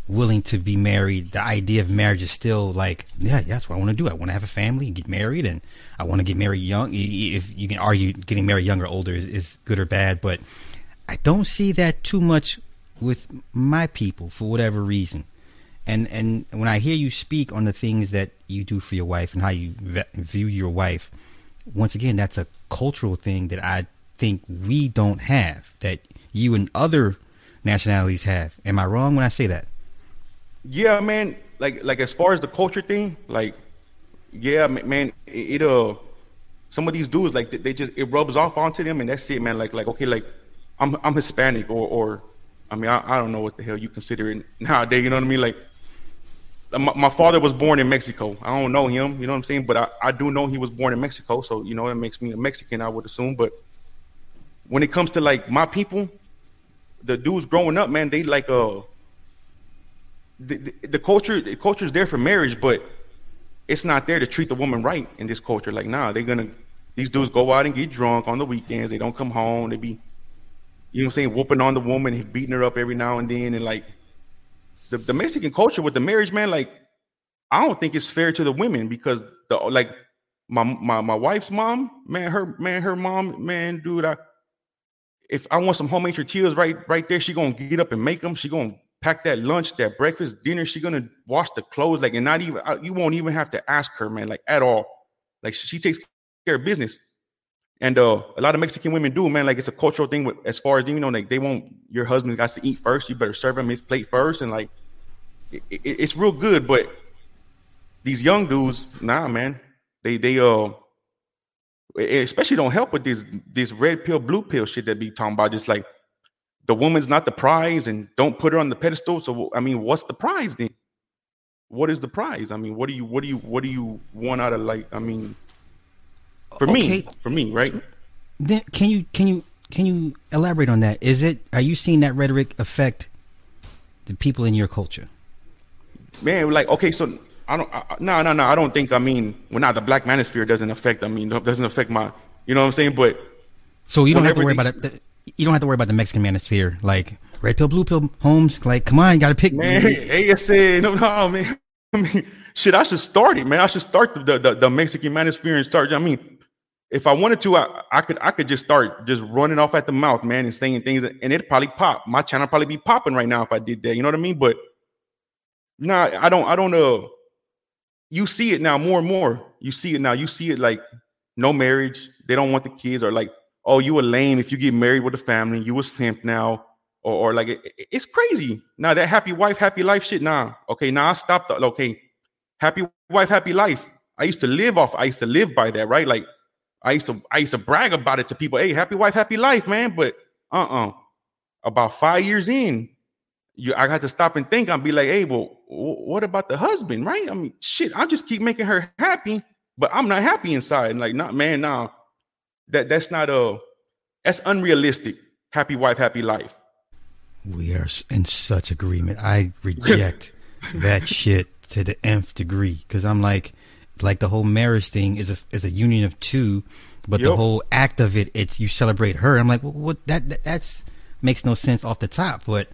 willing to be married. The idea of marriage is still like, yeah, that's what I want to do. I want to have a family and get married, and I want to get married young. If you can argue getting married young or older is, is good or bad, but I don't see that too much with my people for whatever reason. And and when I hear you speak on the things that you do for your wife and how you view your wife, once again, that's a cultural thing that I think we don't have that you and other nationalities have. Am I wrong when I say that? Yeah, man. Like like as far as the culture thing, like yeah, man. It, it uh, some of these dudes like they just it rubs off onto them, and that's it, man. Like like okay, like I'm I'm Hispanic or or I mean I, I don't know what the hell you consider it nowadays. You know what I mean? Like my, my, father was born in Mexico. I don't know him, you know what I'm saying? But I, I do know he was born in Mexico, so you know it makes me a Mexican, I would assume. But when it comes to like my people, the dudes growing up, man, they like uh the, the, the culture the culture is there for marriage, but it's not there to treat the woman right in this culture. Like, nah, they're gonna these dudes go out and get drunk on the weekends. They don't come home. They be, you know, what I'm saying, whooping on the woman, beating her up every now and then, and like the, the Mexican culture with the marriage, man. Like, I don't think it's fair to the women because the like my my my wife's mom, man, her man, her mom, man, dude, I if I want some homemade tortillas right right there, she gonna get up and make them. She gonna pack that lunch, that breakfast, dinner. She gonna wash the clothes, like, and not even you won't even have to ask her, man, like at all. Like she takes care of business. And uh, a lot of Mexican women do, man. Like it's a cultural thing with as far as you know, like they won't. Your husband got to eat first. You better serve him his plate first, and like it, it, it's real good. But these young dudes, nah, man. They they uh it especially don't help with these these red pill, blue pill shit that be talking about. Just like the woman's not the prize, and don't put her on the pedestal. So I mean, what's the prize then? What is the prize? I mean, what do you what do you what do you want out of like? I mean, for okay. me, for me, right? Then can you can you can you elaborate on that? Is it are you seeing that rhetoric affect the people in your culture? Man, like okay, so I don't. no, no, no. I don't think. I mean, well, not the black manosphere doesn't affect. I mean, doesn't affect my. You know what I'm saying? But so you don't have to worry about it. You don't have to worry about the Mexican manosphere, like red pill, blue pill, homes. Like, come on, you got to pick. Man, ASA, no, no, man. I mean, shit. I should start it, man. I should start the the, the Mexican manosphere and start. I mean, if I wanted to, I, I could I could just start just running off at the mouth, man, and saying things, and it'd probably pop. My channel probably be popping right now if I did that. You know what I mean? But nah, I don't. I don't know. Uh, you see it now more and more. You see it now. You see it like no marriage. They don't want the kids, or like, oh, you a lame if you get married with a family. You a simp now, or, or like it, it's crazy. Now that happy wife, happy life shit. Nah, okay, now nah, I stopped. Okay, happy wife, happy life. I used to live off. I used to live by that, right? Like I used to, I used to brag about it to people. Hey, happy wife, happy life, man. But uh, uh-uh. uh about five years in, you, I got to stop and think. I'll be like, hey, well, what about the husband, right? I mean, shit, I just keep making her happy, but I'm not happy inside. And like, not man, nah, that that's not a, that's unrealistic. Happy wife, happy life. We are in such agreement. I reject that shit to the nth degree because I'm like, like the whole marriage thing is a, is a union of two, but yep. the whole act of it, it's you celebrate her. I'm like, well, what that, that that's makes no sense off the top, but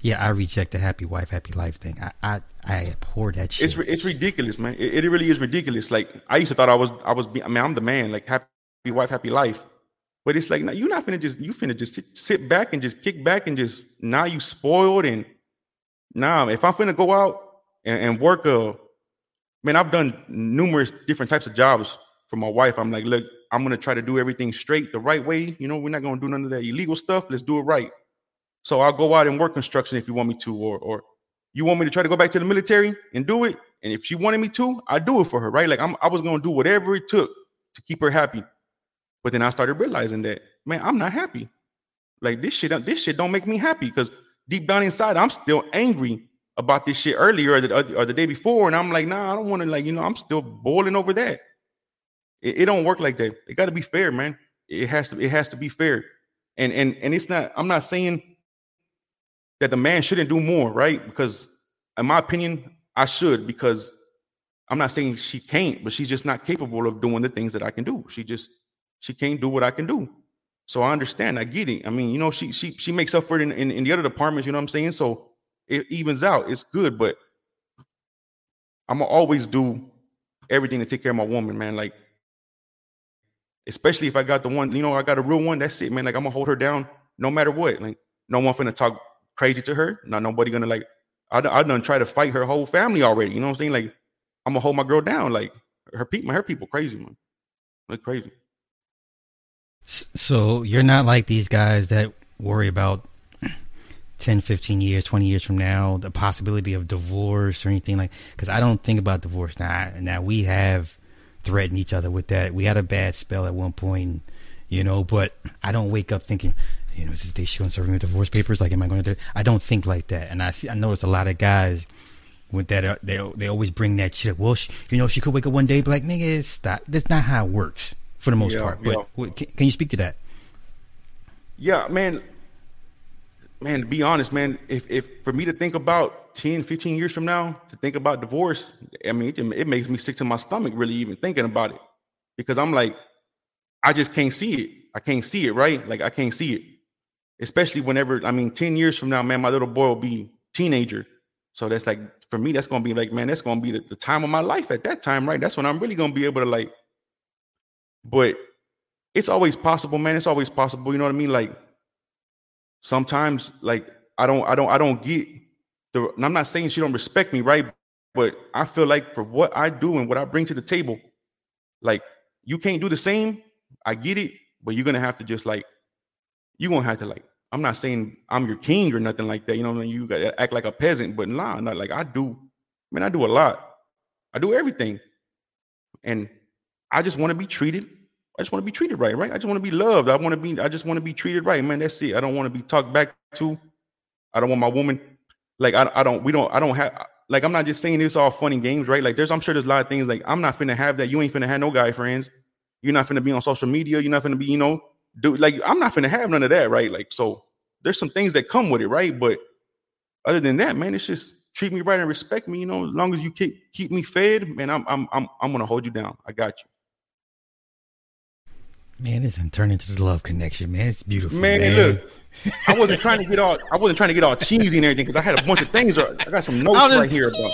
yeah, I reject the happy wife, happy life thing. I I, I abhor that shit. It's it's ridiculous, man. It, it really is ridiculous. Like I used to thought I was I was I mean I'm the man, like happy wife, happy life. But it's like, no, you're not finna just you finna just sit, sit back and just kick back and just now you spoiled and now nah, if I'm finna go out and, and work a man, I've done numerous different types of jobs for my wife. I'm like, look, I'm gonna try to do everything straight the right way. You know, we're not gonna do none of that illegal stuff. Let's do it right. So I'll go out and work construction if you want me to, or or you want me to try to go back to the military and do it. And if she wanted me to, I do it for her, right? Like I'm, I was gonna do whatever it took to keep her happy. But then I started realizing that, man, I'm not happy. Like this shit, this shit don't make me happy because deep down inside, I'm still angry about this shit earlier or the, or the day before, and I'm like, nah, I don't want to like, you know, I'm still boiling over that. It, it don't work like that. It got to be fair, man. It has to, it has to be fair. And and and it's not. I'm not saying that the man shouldn't do more, right? Because in my opinion, I should because I'm not saying she can't, but she's just not capable of doing the things that I can do. She just she can't do what I can do. So I understand. I get it. I mean, you know, she she she makes up for it in, in, in the other departments. You know what I'm saying? So it evens out. It's good, but I'm gonna always do everything to take care of my woman, man. Like, especially if I got the one, you know, I got a real one. That's it, man. Like I'm gonna hold her down no matter what. Like no one finna talk crazy to her. Not nobody gonna like. I I done try to fight her whole family already. You know what I'm saying? Like I'm gonna hold my girl down. Like her people, her people crazy, man. Like crazy. So you're not like these guys that worry about 10, 15 years, 20 years from now, the possibility of divorce or anything like, cause I don't think about divorce now. Now we have threatened each other with that. We had a bad spell at one point, you know, but I don't wake up thinking, you know, is this day showing serving with divorce papers? Like, am I going to, Do? I don't think like that. And I see, I notice a lot of guys with that, uh, they, they always bring that shit. Well, she, you know, she could wake up one day, be like, nigga, stop. That's not how it works for the most yeah, part. But yeah. can, can you speak to that? Yeah, man. Man, to be honest, man, if, if for me to think about 10, 15 years from now, to think about divorce, I mean, it, it makes me sick to my stomach really even thinking about it. Because I'm like, I just can't see it. I can't see it, right? Like I can't see it. Especially whenever, I mean, 10 years from now, man, my little boy will be teenager. So that's like for me, that's gonna be like, man, that's gonna be the, the time of my life at that time, right? That's when I'm really gonna be able to like but it's always possible, man. It's always possible. You know what I mean? Like sometimes, like I don't, I don't, I don't get the. I'm not saying she don't respect me, right? But I feel like for what I do and what I bring to the table, like you can't do the same. I get it, but you're gonna have to just like you're gonna have to like. I'm not saying I'm your king or nothing like that. You know, what I mean? you gotta act like a peasant, but nah, not like I do. I mean, I do a lot. I do everything, and I just want to be treated. I just want to be treated right, right? I just want to be loved. I want to be. I just want to be treated right, man. That's it. I don't want to be talked back to. I don't want my woman. Like I, I don't. We don't. I don't have. Like I'm not just saying this all funny games, right? Like there's. I'm sure there's a lot of things. Like I'm not finna have that. You ain't finna have no guy friends. You're not finna be on social media. You're not finna be. You know, do like I'm not gonna have none of that, right? Like so. There's some things that come with it, right? But other than that, man, it's just treat me right and respect me. You know, as long as you keep keep me fed, man, I'm I'm I'm I'm gonna hold you down. I got you. Man, it's turned into the love connection, man. It's beautiful. Man, man. look, I wasn't trying to get all I wasn't trying to get all cheesy and everything because I had a bunch of things. I got some notes just... right here about.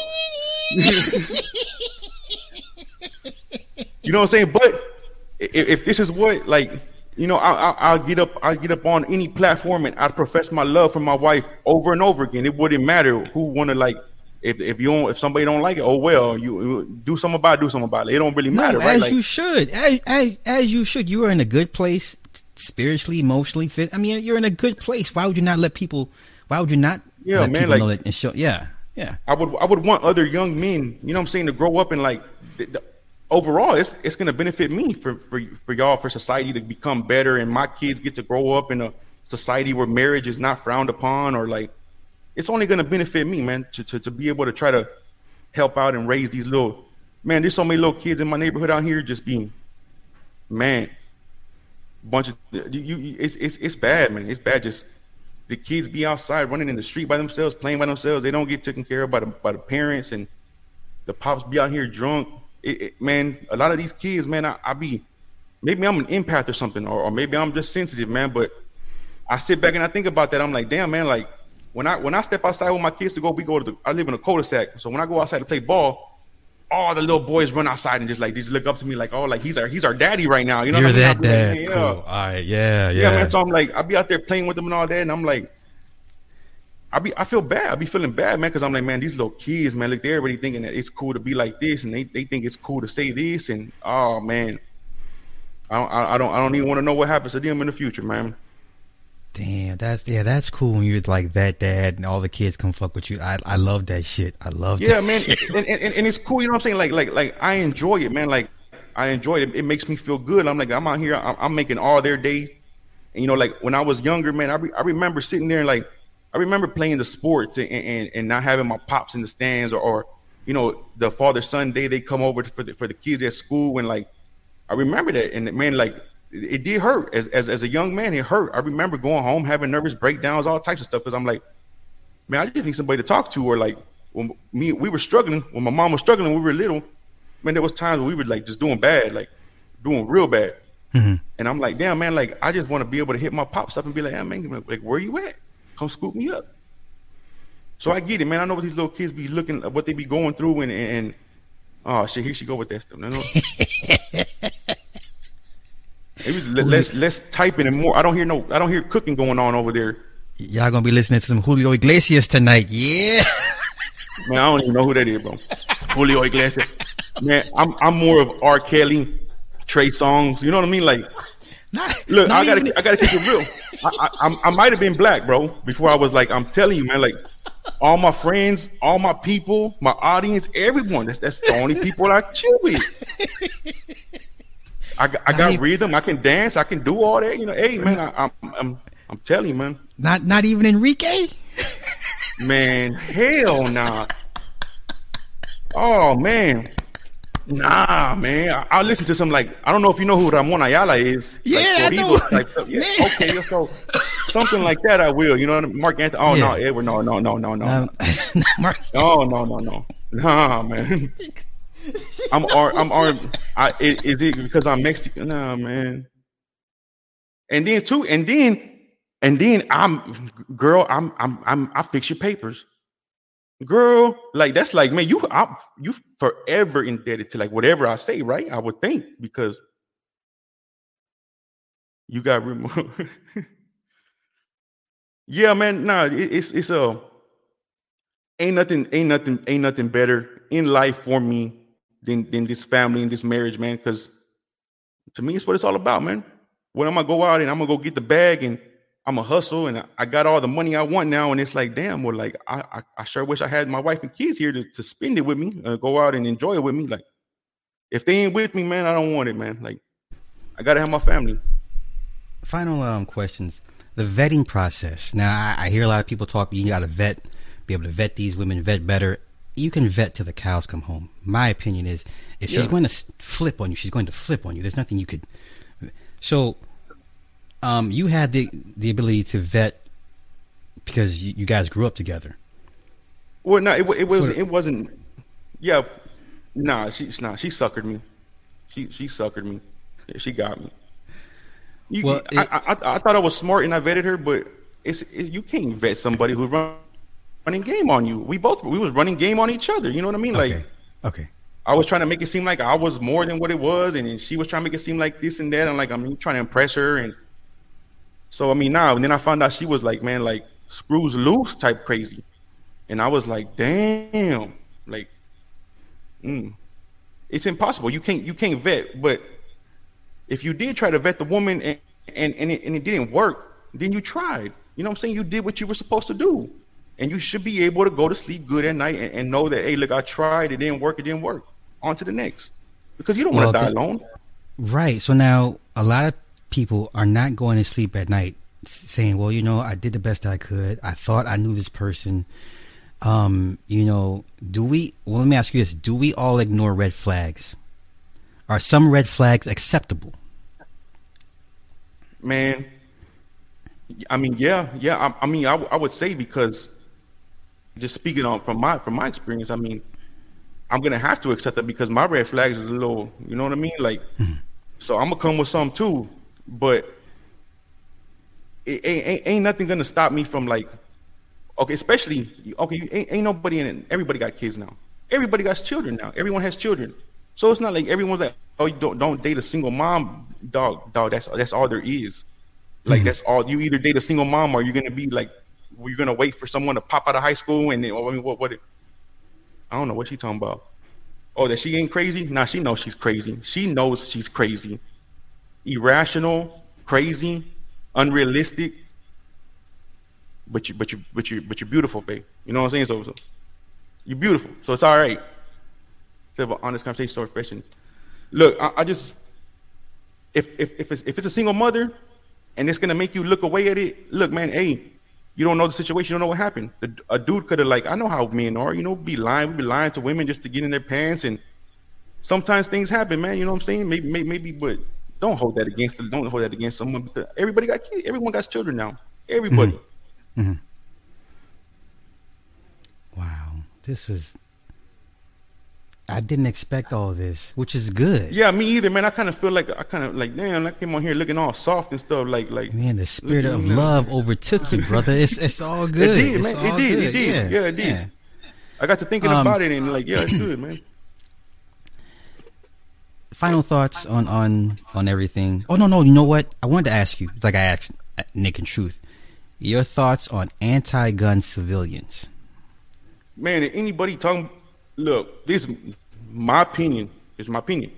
you know what I'm saying? But if, if this is what like you know, I, will get up, I get up on any platform and I profess my love for my wife over and over again. It wouldn't matter who want to like if if you don't if somebody don't like it, oh well, you do something about it, do something about it. It don't really matter, no, right? As like, you should, as, as as you should. You are in a good place spiritually, emotionally fit. I mean, you're in a good place. Why would you not let people? Why would you not Yeah, let man, people like- know that and show? Yeah, yeah. I would I would want other young men, you know what I'm saying, to grow up and like th- th- overall it's it's gonna benefit me for, for for y'all for society to become better and my kids get to grow up in a society where marriage is not frowned upon or like it's only gonna benefit me, man, to, to, to be able to try to help out and raise these little man, there's so many little kids in my neighborhood out here just being man bunch of you, you it's it's it's bad, man. It's bad just the kids be outside running in the street by themselves, playing by themselves. They don't get taken care of by the by the parents, and the pops be out here drunk. It, it, man, a lot of these kids, man, I, I be maybe I'm an empath or something, or, or maybe I'm just sensitive, man. But I sit back and I think about that. I'm like, damn, man, like when I when I step outside with my kids to go, we go to the. I live in a cul-de-sac, so when I go outside to play ball. All the little boys run outside and just like just look up to me like, oh, like he's our he's our daddy right now. You know, You're what I mean? that I like, dad. yeah. Cool. All right. Yeah. Yeah. Yeah, man. So I'm like, I'll be out there playing with them and all that, and I'm like, I be, I feel bad. I be feeling bad, man, because I'm like, man, these little kids, man, look, they're already thinking that it's cool to be like this, and they, they think it's cool to say this, and oh man, I don't, I I don't, I don't even want to know what happens to them in the future, man. Damn, that's yeah, that's cool when you're like that dad and all the kids come fuck with you. I I love that shit. I love Yeah, that man, shit. and, and, and it's cool. You know what I'm saying? Like, like, like I enjoy it, man. Like, I enjoy it. It makes me feel good. I'm like, I'm out here. I'm, I'm making all their day. And you know, like when I was younger, man, I, re- I remember sitting there and like, I remember playing the sports and, and, and not having my pops in the stands or, or you know, the father son day they come over for the, for the kids at school and like, I remember that and man, like it, did hurt as, as as a young man. It hurt. I remember going home having nervous breakdowns, all types of stuff because I'm like, man, I just need somebody to talk to or like when me we were struggling when my mom was struggling when we were little. Man, there was times when we were like just doing bad, like doing real bad. Mhm. And I'm like, damn, man, like I just want to be able to hit my pops up and be like, hey, man, like where you at? Come scoop me up. So I get it, man. I know what these little kids be looking, what they be going through, and and, oh shit, here she go with that stuff. No, no. Maybe le- less less typing and more. I don't hear no. I don't hear cooking going on over there. Y'all gonna be listening to some Julio Iglesias tonight. Yeah. Man, I don't even know who that is, bro. Julio Iglesias. Man, I'm I'm more of R. Kelly, Trey Songz. You know what I mean? Like, Not, look, not I gotta even- I gotta keep it real. I I, I'm- I might have been black, bro, before I was like. I'm telling you, man. Like, all my friends, all my people, my audience, everyone. That's that's the only people I chill with. I, got- I got Not rhythm. I can dance. I can do all that. You know, hey man, I, I'm I'm I'm telling you, man. not not even Enrique. Man, hell nah. Oh man. Nah, man. I, I listen to some like I don't know if you know who Ramon Ayala is. Yeah, I know. Stuff. yeah, okay, so something like that I will. You know what I mean? Marc Anthony. Oh no, Edward, no, no, no, no, no. Um, Mark- No, no, no, no. Nah, man. I'm R. I'm R. I, is, is it because I'm Mexican? Nah, man. And then too, and then, and then I'm, girl. I'm, I'm, I'm. I fix your papers, girl. Like that's like, man, you, I, you forever indebted to like whatever I say, right? I would think because you got removed. yeah, man. Nah, it, it's it's a ain't nothing ain't nothing ain't nothing better in life for me than than this family and this marriage, man. Because to me, it's what it's all about, man. When I'm gonna go out and I'm gonna go get the bag and I'm gonna hustle and I, got all the money I want now, and it's like, damn, well, like I I, I sure wish I had my wife and kids here to, to spend it with me, uh, go out and enjoy it with me. Like, if they ain't with me, man, I don't want it, man. Like, I gotta have my family. Final um, questions. The vetting process. Now, I, I hear a lot of people talk. You got to vet, be able to vet these women, vet better. You can vet till the cows come home. My opinion is, if she's going to flip on you, she's going to flip on you. There's nothing you could. So, um, you had the the ability to vet because you, you guys grew up together. Well, no, it, it was For- it wasn't. Yeah, nah, she's nah, she suckered me. She she suckered me. Yeah, she got me. You, Well, I, it- I, I I thought I was smart and I vetted her, but it's it, you can't vet somebody who's run, running game on you. We both we was running game on each other. You know what I mean? Like Okay. Okay. I was trying to make it seem like I was more than what it was, and she was trying to make it seem like this and that. And like I'm trying to impress her, and so I mean now, and then I found out she was like, man, like screws loose type crazy, and I was like, damn, like, mm, it's impossible. You can't you can't vet, but if you did try to vet the woman and, and and it, and it didn't work, then you tried. You know what I'm saying? You did what you were supposed to do, and you should be able to go to sleep good at night and, and know that hey, look, I tried, it didn't work, it didn't work. On to the next, because you don't want to die alone. Right. So now a lot of people are not going to sleep at night saying, "Well, you know, I did the best I could. I thought I knew this person." Um, you know, do we? Well, let me ask you this: Do we all ignore red flags? Are some red flags acceptable? Man, I mean, yeah, yeah. I, I mean, I, I would say because just speaking on from my from my experience, I mean, I'm gonna have to accept that because my red flags is a little, you know what I mean? Like, mm-hmm. so I'm gonna come with some too, but it ain't, ain't nothing gonna stop me from like, okay, especially okay, ain't, ain't nobody in it. Everybody got kids now. Everybody got children now. Everyone has children. So it's not like everyone's like, oh, you don't don't date a single mom, dog, dog. That's that's all there is. Like that's all. You either date a single mom or you're gonna be like, you're gonna wait for someone to pop out of high school and then, I mean, what what? It, I don't know what she talking about. Oh, that she ain't crazy? Nah, she knows she's crazy. She knows she's crazy, irrational, crazy, unrealistic. But you, but you, but you, but you're beautiful, babe. You know what I'm saying? So, so you're beautiful. So it's all right to have an honest conversation or question. Look, I, I, just if if if it's, if it's a single mother and it's gonna make you look away at it, look, man, hey, you don't know the situation, you don't know what happened. A dude could have like, I know how men are, you know, be lying, we be lying to women just to get in their pants, and sometimes things happen, man. You know what I'm saying? Maybe maybe, maybe but don't hold that against them. Don't hold that against someone because everybody got kids. Everyone got children now. Everybody. Mm-hmm. Mm-hmm. Wow, this was I didn't expect all this, which is good. Yeah, me either, man. I kind of feel like I kind of like, damn, I came on here looking all soft and stuff, like, like. Man, the spirit of love overtook you, brother. It's it's all good. It did, man. It did, it did. Yeah, yeah it did. Yeah. I got to thinking um, about it and like, yeah, it's good, man. Final thoughts on on on everything. Oh no, no, you know what? I wanted to ask you, like I asked uh, Nick and Truth, your thoughts on anti-gun civilians. Man, anybody talking look, this my opinion. Is my opinion.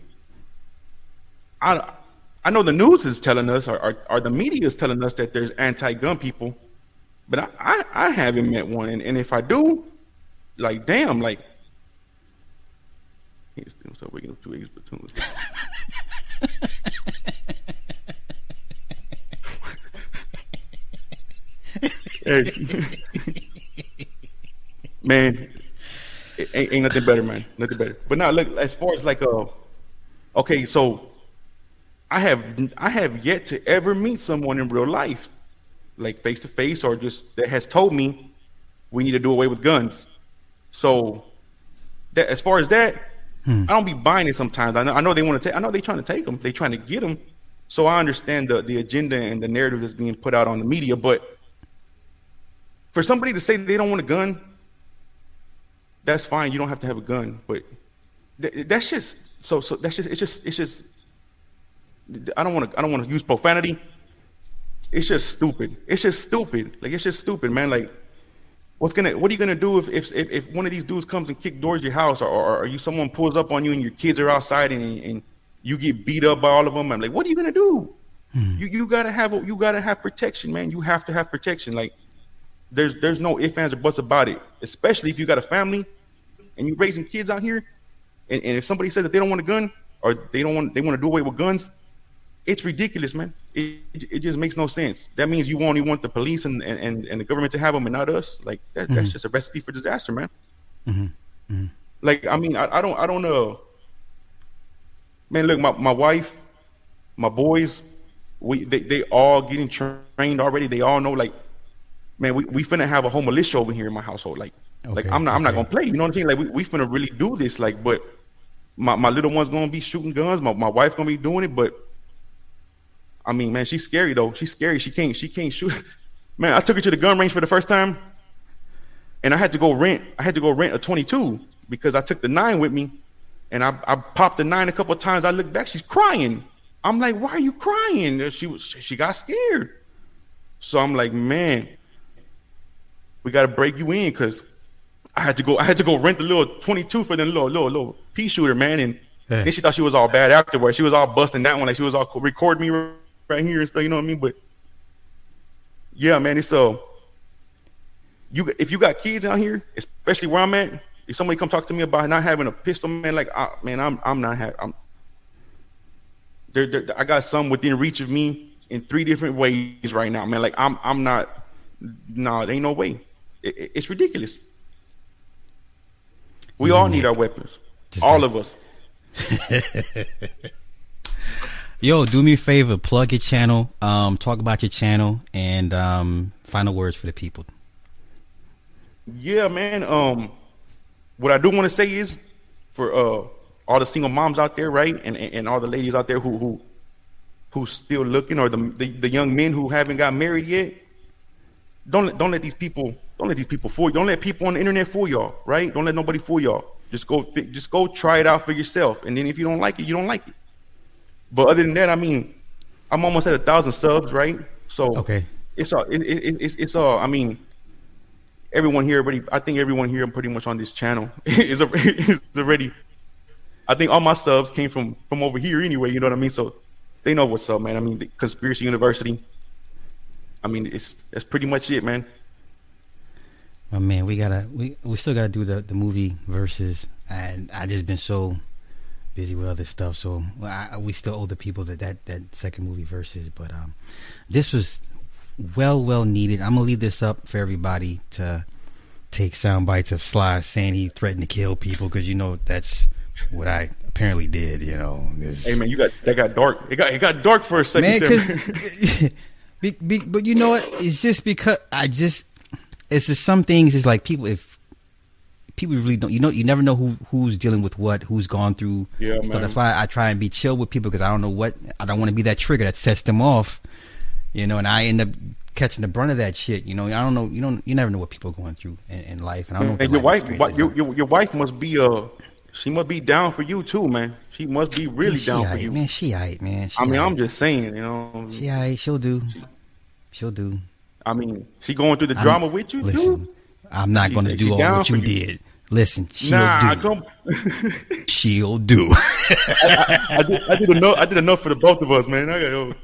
I I know the news is telling us, or, or, or the media is telling us that there's anti-gun people, but I, I, I haven't met one, and, and if I do, like damn, like he's still waking up two eggs platoon. man, ain't, ain't nothing better, man. Nothing better. But now look, as far as like uh, okay, so I have I have yet to ever meet someone in real life, like face to face, or just that has told me we need to do away with guns. So that as far as that, hmm. I don't be buying it sometimes. I know I know they want to take. I know they're trying to take them. They're trying to get them. So I understand the the agenda and the narrative that's being put out on the media, but for somebody to say they don't want a gun that's fine. You don't have to have a gun, but th- that's just so. So that's just it's just it's just. I don't want to I don't want to use profanity. It's just stupid. It's just stupid. Like it's just stupid, man. Like what's gonna what are you gonna do if if if, one of these dudes comes and kick doors your house or, or, or you someone pulls up on you and your kids are outside and, and you get beat up by all of them? I'm like, what are you gonna do? Hmm. You you gotta have you gotta have protection, man. You have to have protection. Like there's there's no ifs ands or buts about it. Especially if you got a family and you're raising kids out here, and, and if somebody says that they don't want a gun or they don't want they want to do away with guns, it's ridiculous, man. It, it just makes no sense. That means you only want the police and, and, and the government to have them and not us. Like that, mm-hmm. that's just a recipe for disaster, man. Mm-hmm. Mm-hmm. Like I mean, I, I don't I don't know. Man, look, my, my wife, my boys, we they, they all getting trained already. They all know like, man, we, we finna have a whole militia over here in my household. Like Okay, like I'm not okay. I'm not gonna play. You know what I'm saying? Like we we finna really do this. Like, but my, my little one's gonna be shooting guns. My my wife's gonna be doing it. But I mean, man, she's scary though. She's scary. She can't she can't shoot. Man, I took her to the gun range for the first time, and I had to go rent. I had to go rent a 22 because I took the nine with me, and I I popped the nine a couple of times. I looked back, she's crying. I'm like, why are you crying? She was she got scared. So I'm like, man, we got to break you in because I had to go. I had to go rent the little 22 for the little little little pea shooter, man. And then she thought she was all bad afterwards. She was all busting that one, like she was all record me right here and stuff. You know what I mean? But yeah, man, it's uh, you if you got kids out here, especially where I'm at, if somebody come talk to me about not having a pistol, man, like, uh, man, I'm I'm not having. I'm there, there, I got some within reach of me in three different ways right now, man. Like I'm I'm not. No, nah, ain't no way. It, it, it's ridiculous. We all need our weapons. Just all of us. Yo, do me a favor, plug your channel, um, talk about your channel, and um, final words for the people. Yeah, man. Um, what I do want to say is for uh all the single moms out there, right, and and all the ladies out there who who who's still looking, or the, the the young men who haven't got married yet, don't don't let these people don't let these people fool you. Don't let people on the internet fool y'all, right? Don't let nobody fool y'all. Just go just go try it out for yourself, and then if you don't like it, you don't like it. But other than that, I mean, I'm almost at a thousand subs, right? So okay, it's all it, it, it's it's all. I mean, everyone here already. I think everyone here I'm pretty much on this channel is, is already. I think all my subs came from from over here anyway. You know what I mean? So they know what's up, man. I mean, the Conspiracy University. I mean, it's that's pretty much it, man. Oh man, we gotta we we still gotta do the the movie versus, and I just been so busy with other stuff. So I, we still owe the people that that that second movie versus, but um, this was well well needed. I'm gonna leave this up for everybody to take sound bites of Sly saying he threatened to kill people because you know that's what I apparently did. You know, hey man, you got that got dark. It got it got dark for a second. Man, cause, be, be, but you know what? It's just because I just it's just some things It's like people if people really don't you know you never know who who's dealing with what who's gone through yeah so that's why I try and be chill with people because I don't know what I don't want to be that trigger that sets them off you know and I end up catching the brunt of that shit you know. I don't know you don't you never know what people are going through in, in life and I don't know and your wife your, your, your wife must be uh she must be down for you too man. She must be really down for you. man. She aight man. She I mean. I'm just saying you know. She aight. She'll do. She'll do. I mean, she going through the drama I'm, with you listen, too. I'm not going to do all what you, you, did. Listen, she'll nah, do. she'll do. I, I, I, did, I, did, enough. I did enough for the both of us, man. I got,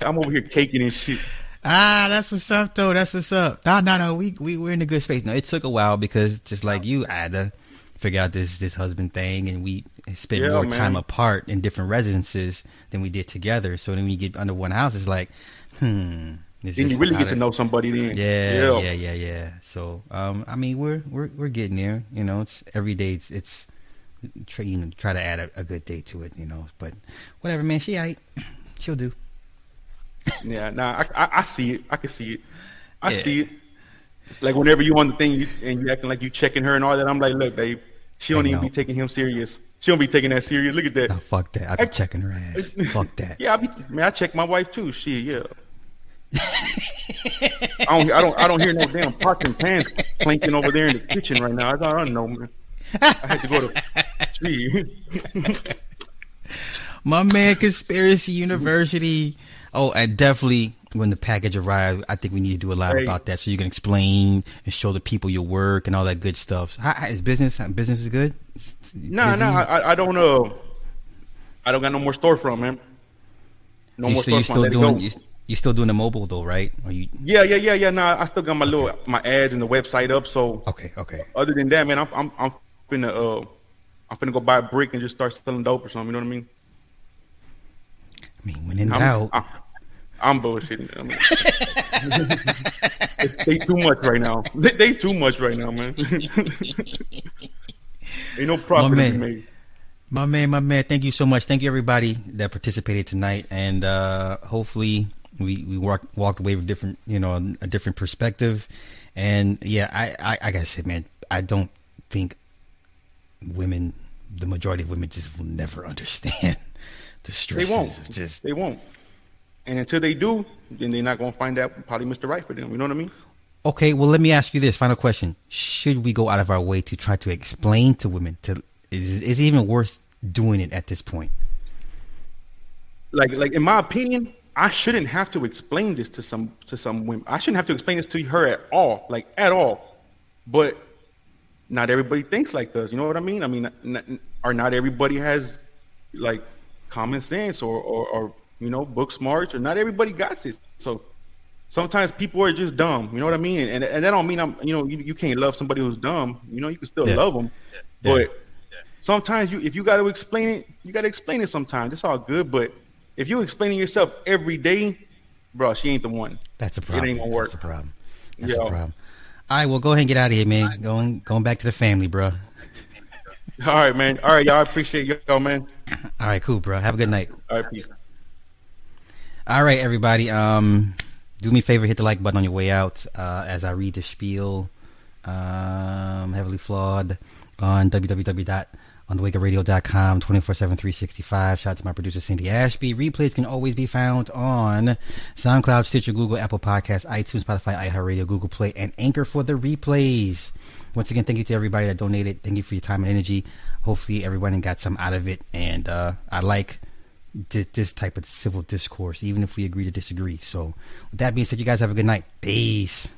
I'm over here caking and shit. Ah, that's what's up, though. That's what's up. No, no, no. We we we're in a good space. No, it took a while because just like you, I had to figure out this this husband thing, and we spent yeah, more man. time apart in different residences than we did together. So then when you get under one house, it's like, hmm it's then you really get to know somebody. Then yeah, yeah, yeah, yeah, yeah. So um, I mean, we're we're we're getting there. You know, it's every day. It's, it's try you know try to add a, a, good day to it. You know, but whatever, man. She I she'll do. yeah, nah, I, I, I see it. I can see it. I yeah. see it. Like whenever you on the thing you, and you acting like you checking her and all that, I'm like, look, babe, she don't even be taking him serious. She don't be taking that serious. Look at that. Nah, fuck that. I be I, checking her ass. fuck that. Yeah, I be. Man, I check my wife too. She yeah. I don't, I don't, I don't hear no damn pots and pans clanking over there in the kitchen right now. I don't, I don't know, man. I had to go to. My man, Conspiracy University. Oh, and definitely when the package arrives, I think we need to do a lot hey. about that so you can explain and show the people your work and all that good stuff. How, is business? Business is good. No, nah, no, nah, I, I, don't know. Uh, I don't got no more storefront, man. No you, more so storefront. You still doing? You, still doing the mobile though, right? Are you? Yeah, yeah, yeah, yeah. No, I still got my okay. little my ads and the website up. So okay, okay. Other than that, man, I'm I'm I'm finna uh I'm finna go buy a brick and just start selling dope or something. You know what I mean? I mean, when in I'm, doubt. I'm, I'm bullshitting. I mean, they too much right now. They, they too much right now, man. Ain't no profit well, made. My man, my man, thank you so much. Thank you everybody that participated tonight, and uh, hopefully we we walk, walked away with different, you know, a different perspective. And yeah, I, I, I gotta say, man, I don't think women, the majority of women, just will never understand the stress. They won't. Just they won't. And until they do, then they're not gonna find out probably Mr. Right for them. You know what I mean? Okay, well, let me ask you this final question: Should we go out of our way to try to explain to women to is is it even worth doing it at this point? Like, like in my opinion, I shouldn't have to explain this to some to some women. I shouldn't have to explain this to her at all, like at all. But not everybody thinks like this. You know what I mean? I mean, not, or not everybody has like common sense or, or, or you know, book smarts, or not everybody got it. So sometimes people are just dumb. You know what I mean? And and that don't mean I'm, you know, you, you can't love somebody who's dumb. You know, you can still Yeah. love them, Yeah. but sometimes you if you got to explain it, you got to explain it. Sometimes it's all good, but if you explaining yourself every day, bro, she ain't the one. That's a problem. It ain't gonna work. That's a problem. That's Yo. a problem. All right, well, go ahead and get out of here, man. Going going back to the family, bro. All right, man. All right, y'all. I appreciate y'all, man. All right, cool, bro. Have a good night. All right, peace. All right, everybody. Um, do me a favor, hit the like button on your way out uh, as I read the spiel. Um, heavily flawed on www.onthewakeradio.com 24 7 365. Shout out to my producer Cindy Ashby. Replays can always be found on SoundCloud, Stitcher, Google, Apple Podcasts, iTunes, Spotify, iHeartRadio, Google Play, and Anchor for the replays. Once again, thank you to everybody that donated. Thank you for your time and energy. Hopefully, everyone got some out of it. And uh, I like thi- this type of civil discourse, even if we agree to disagree. So, with that being said, you guys have a good night. Peace.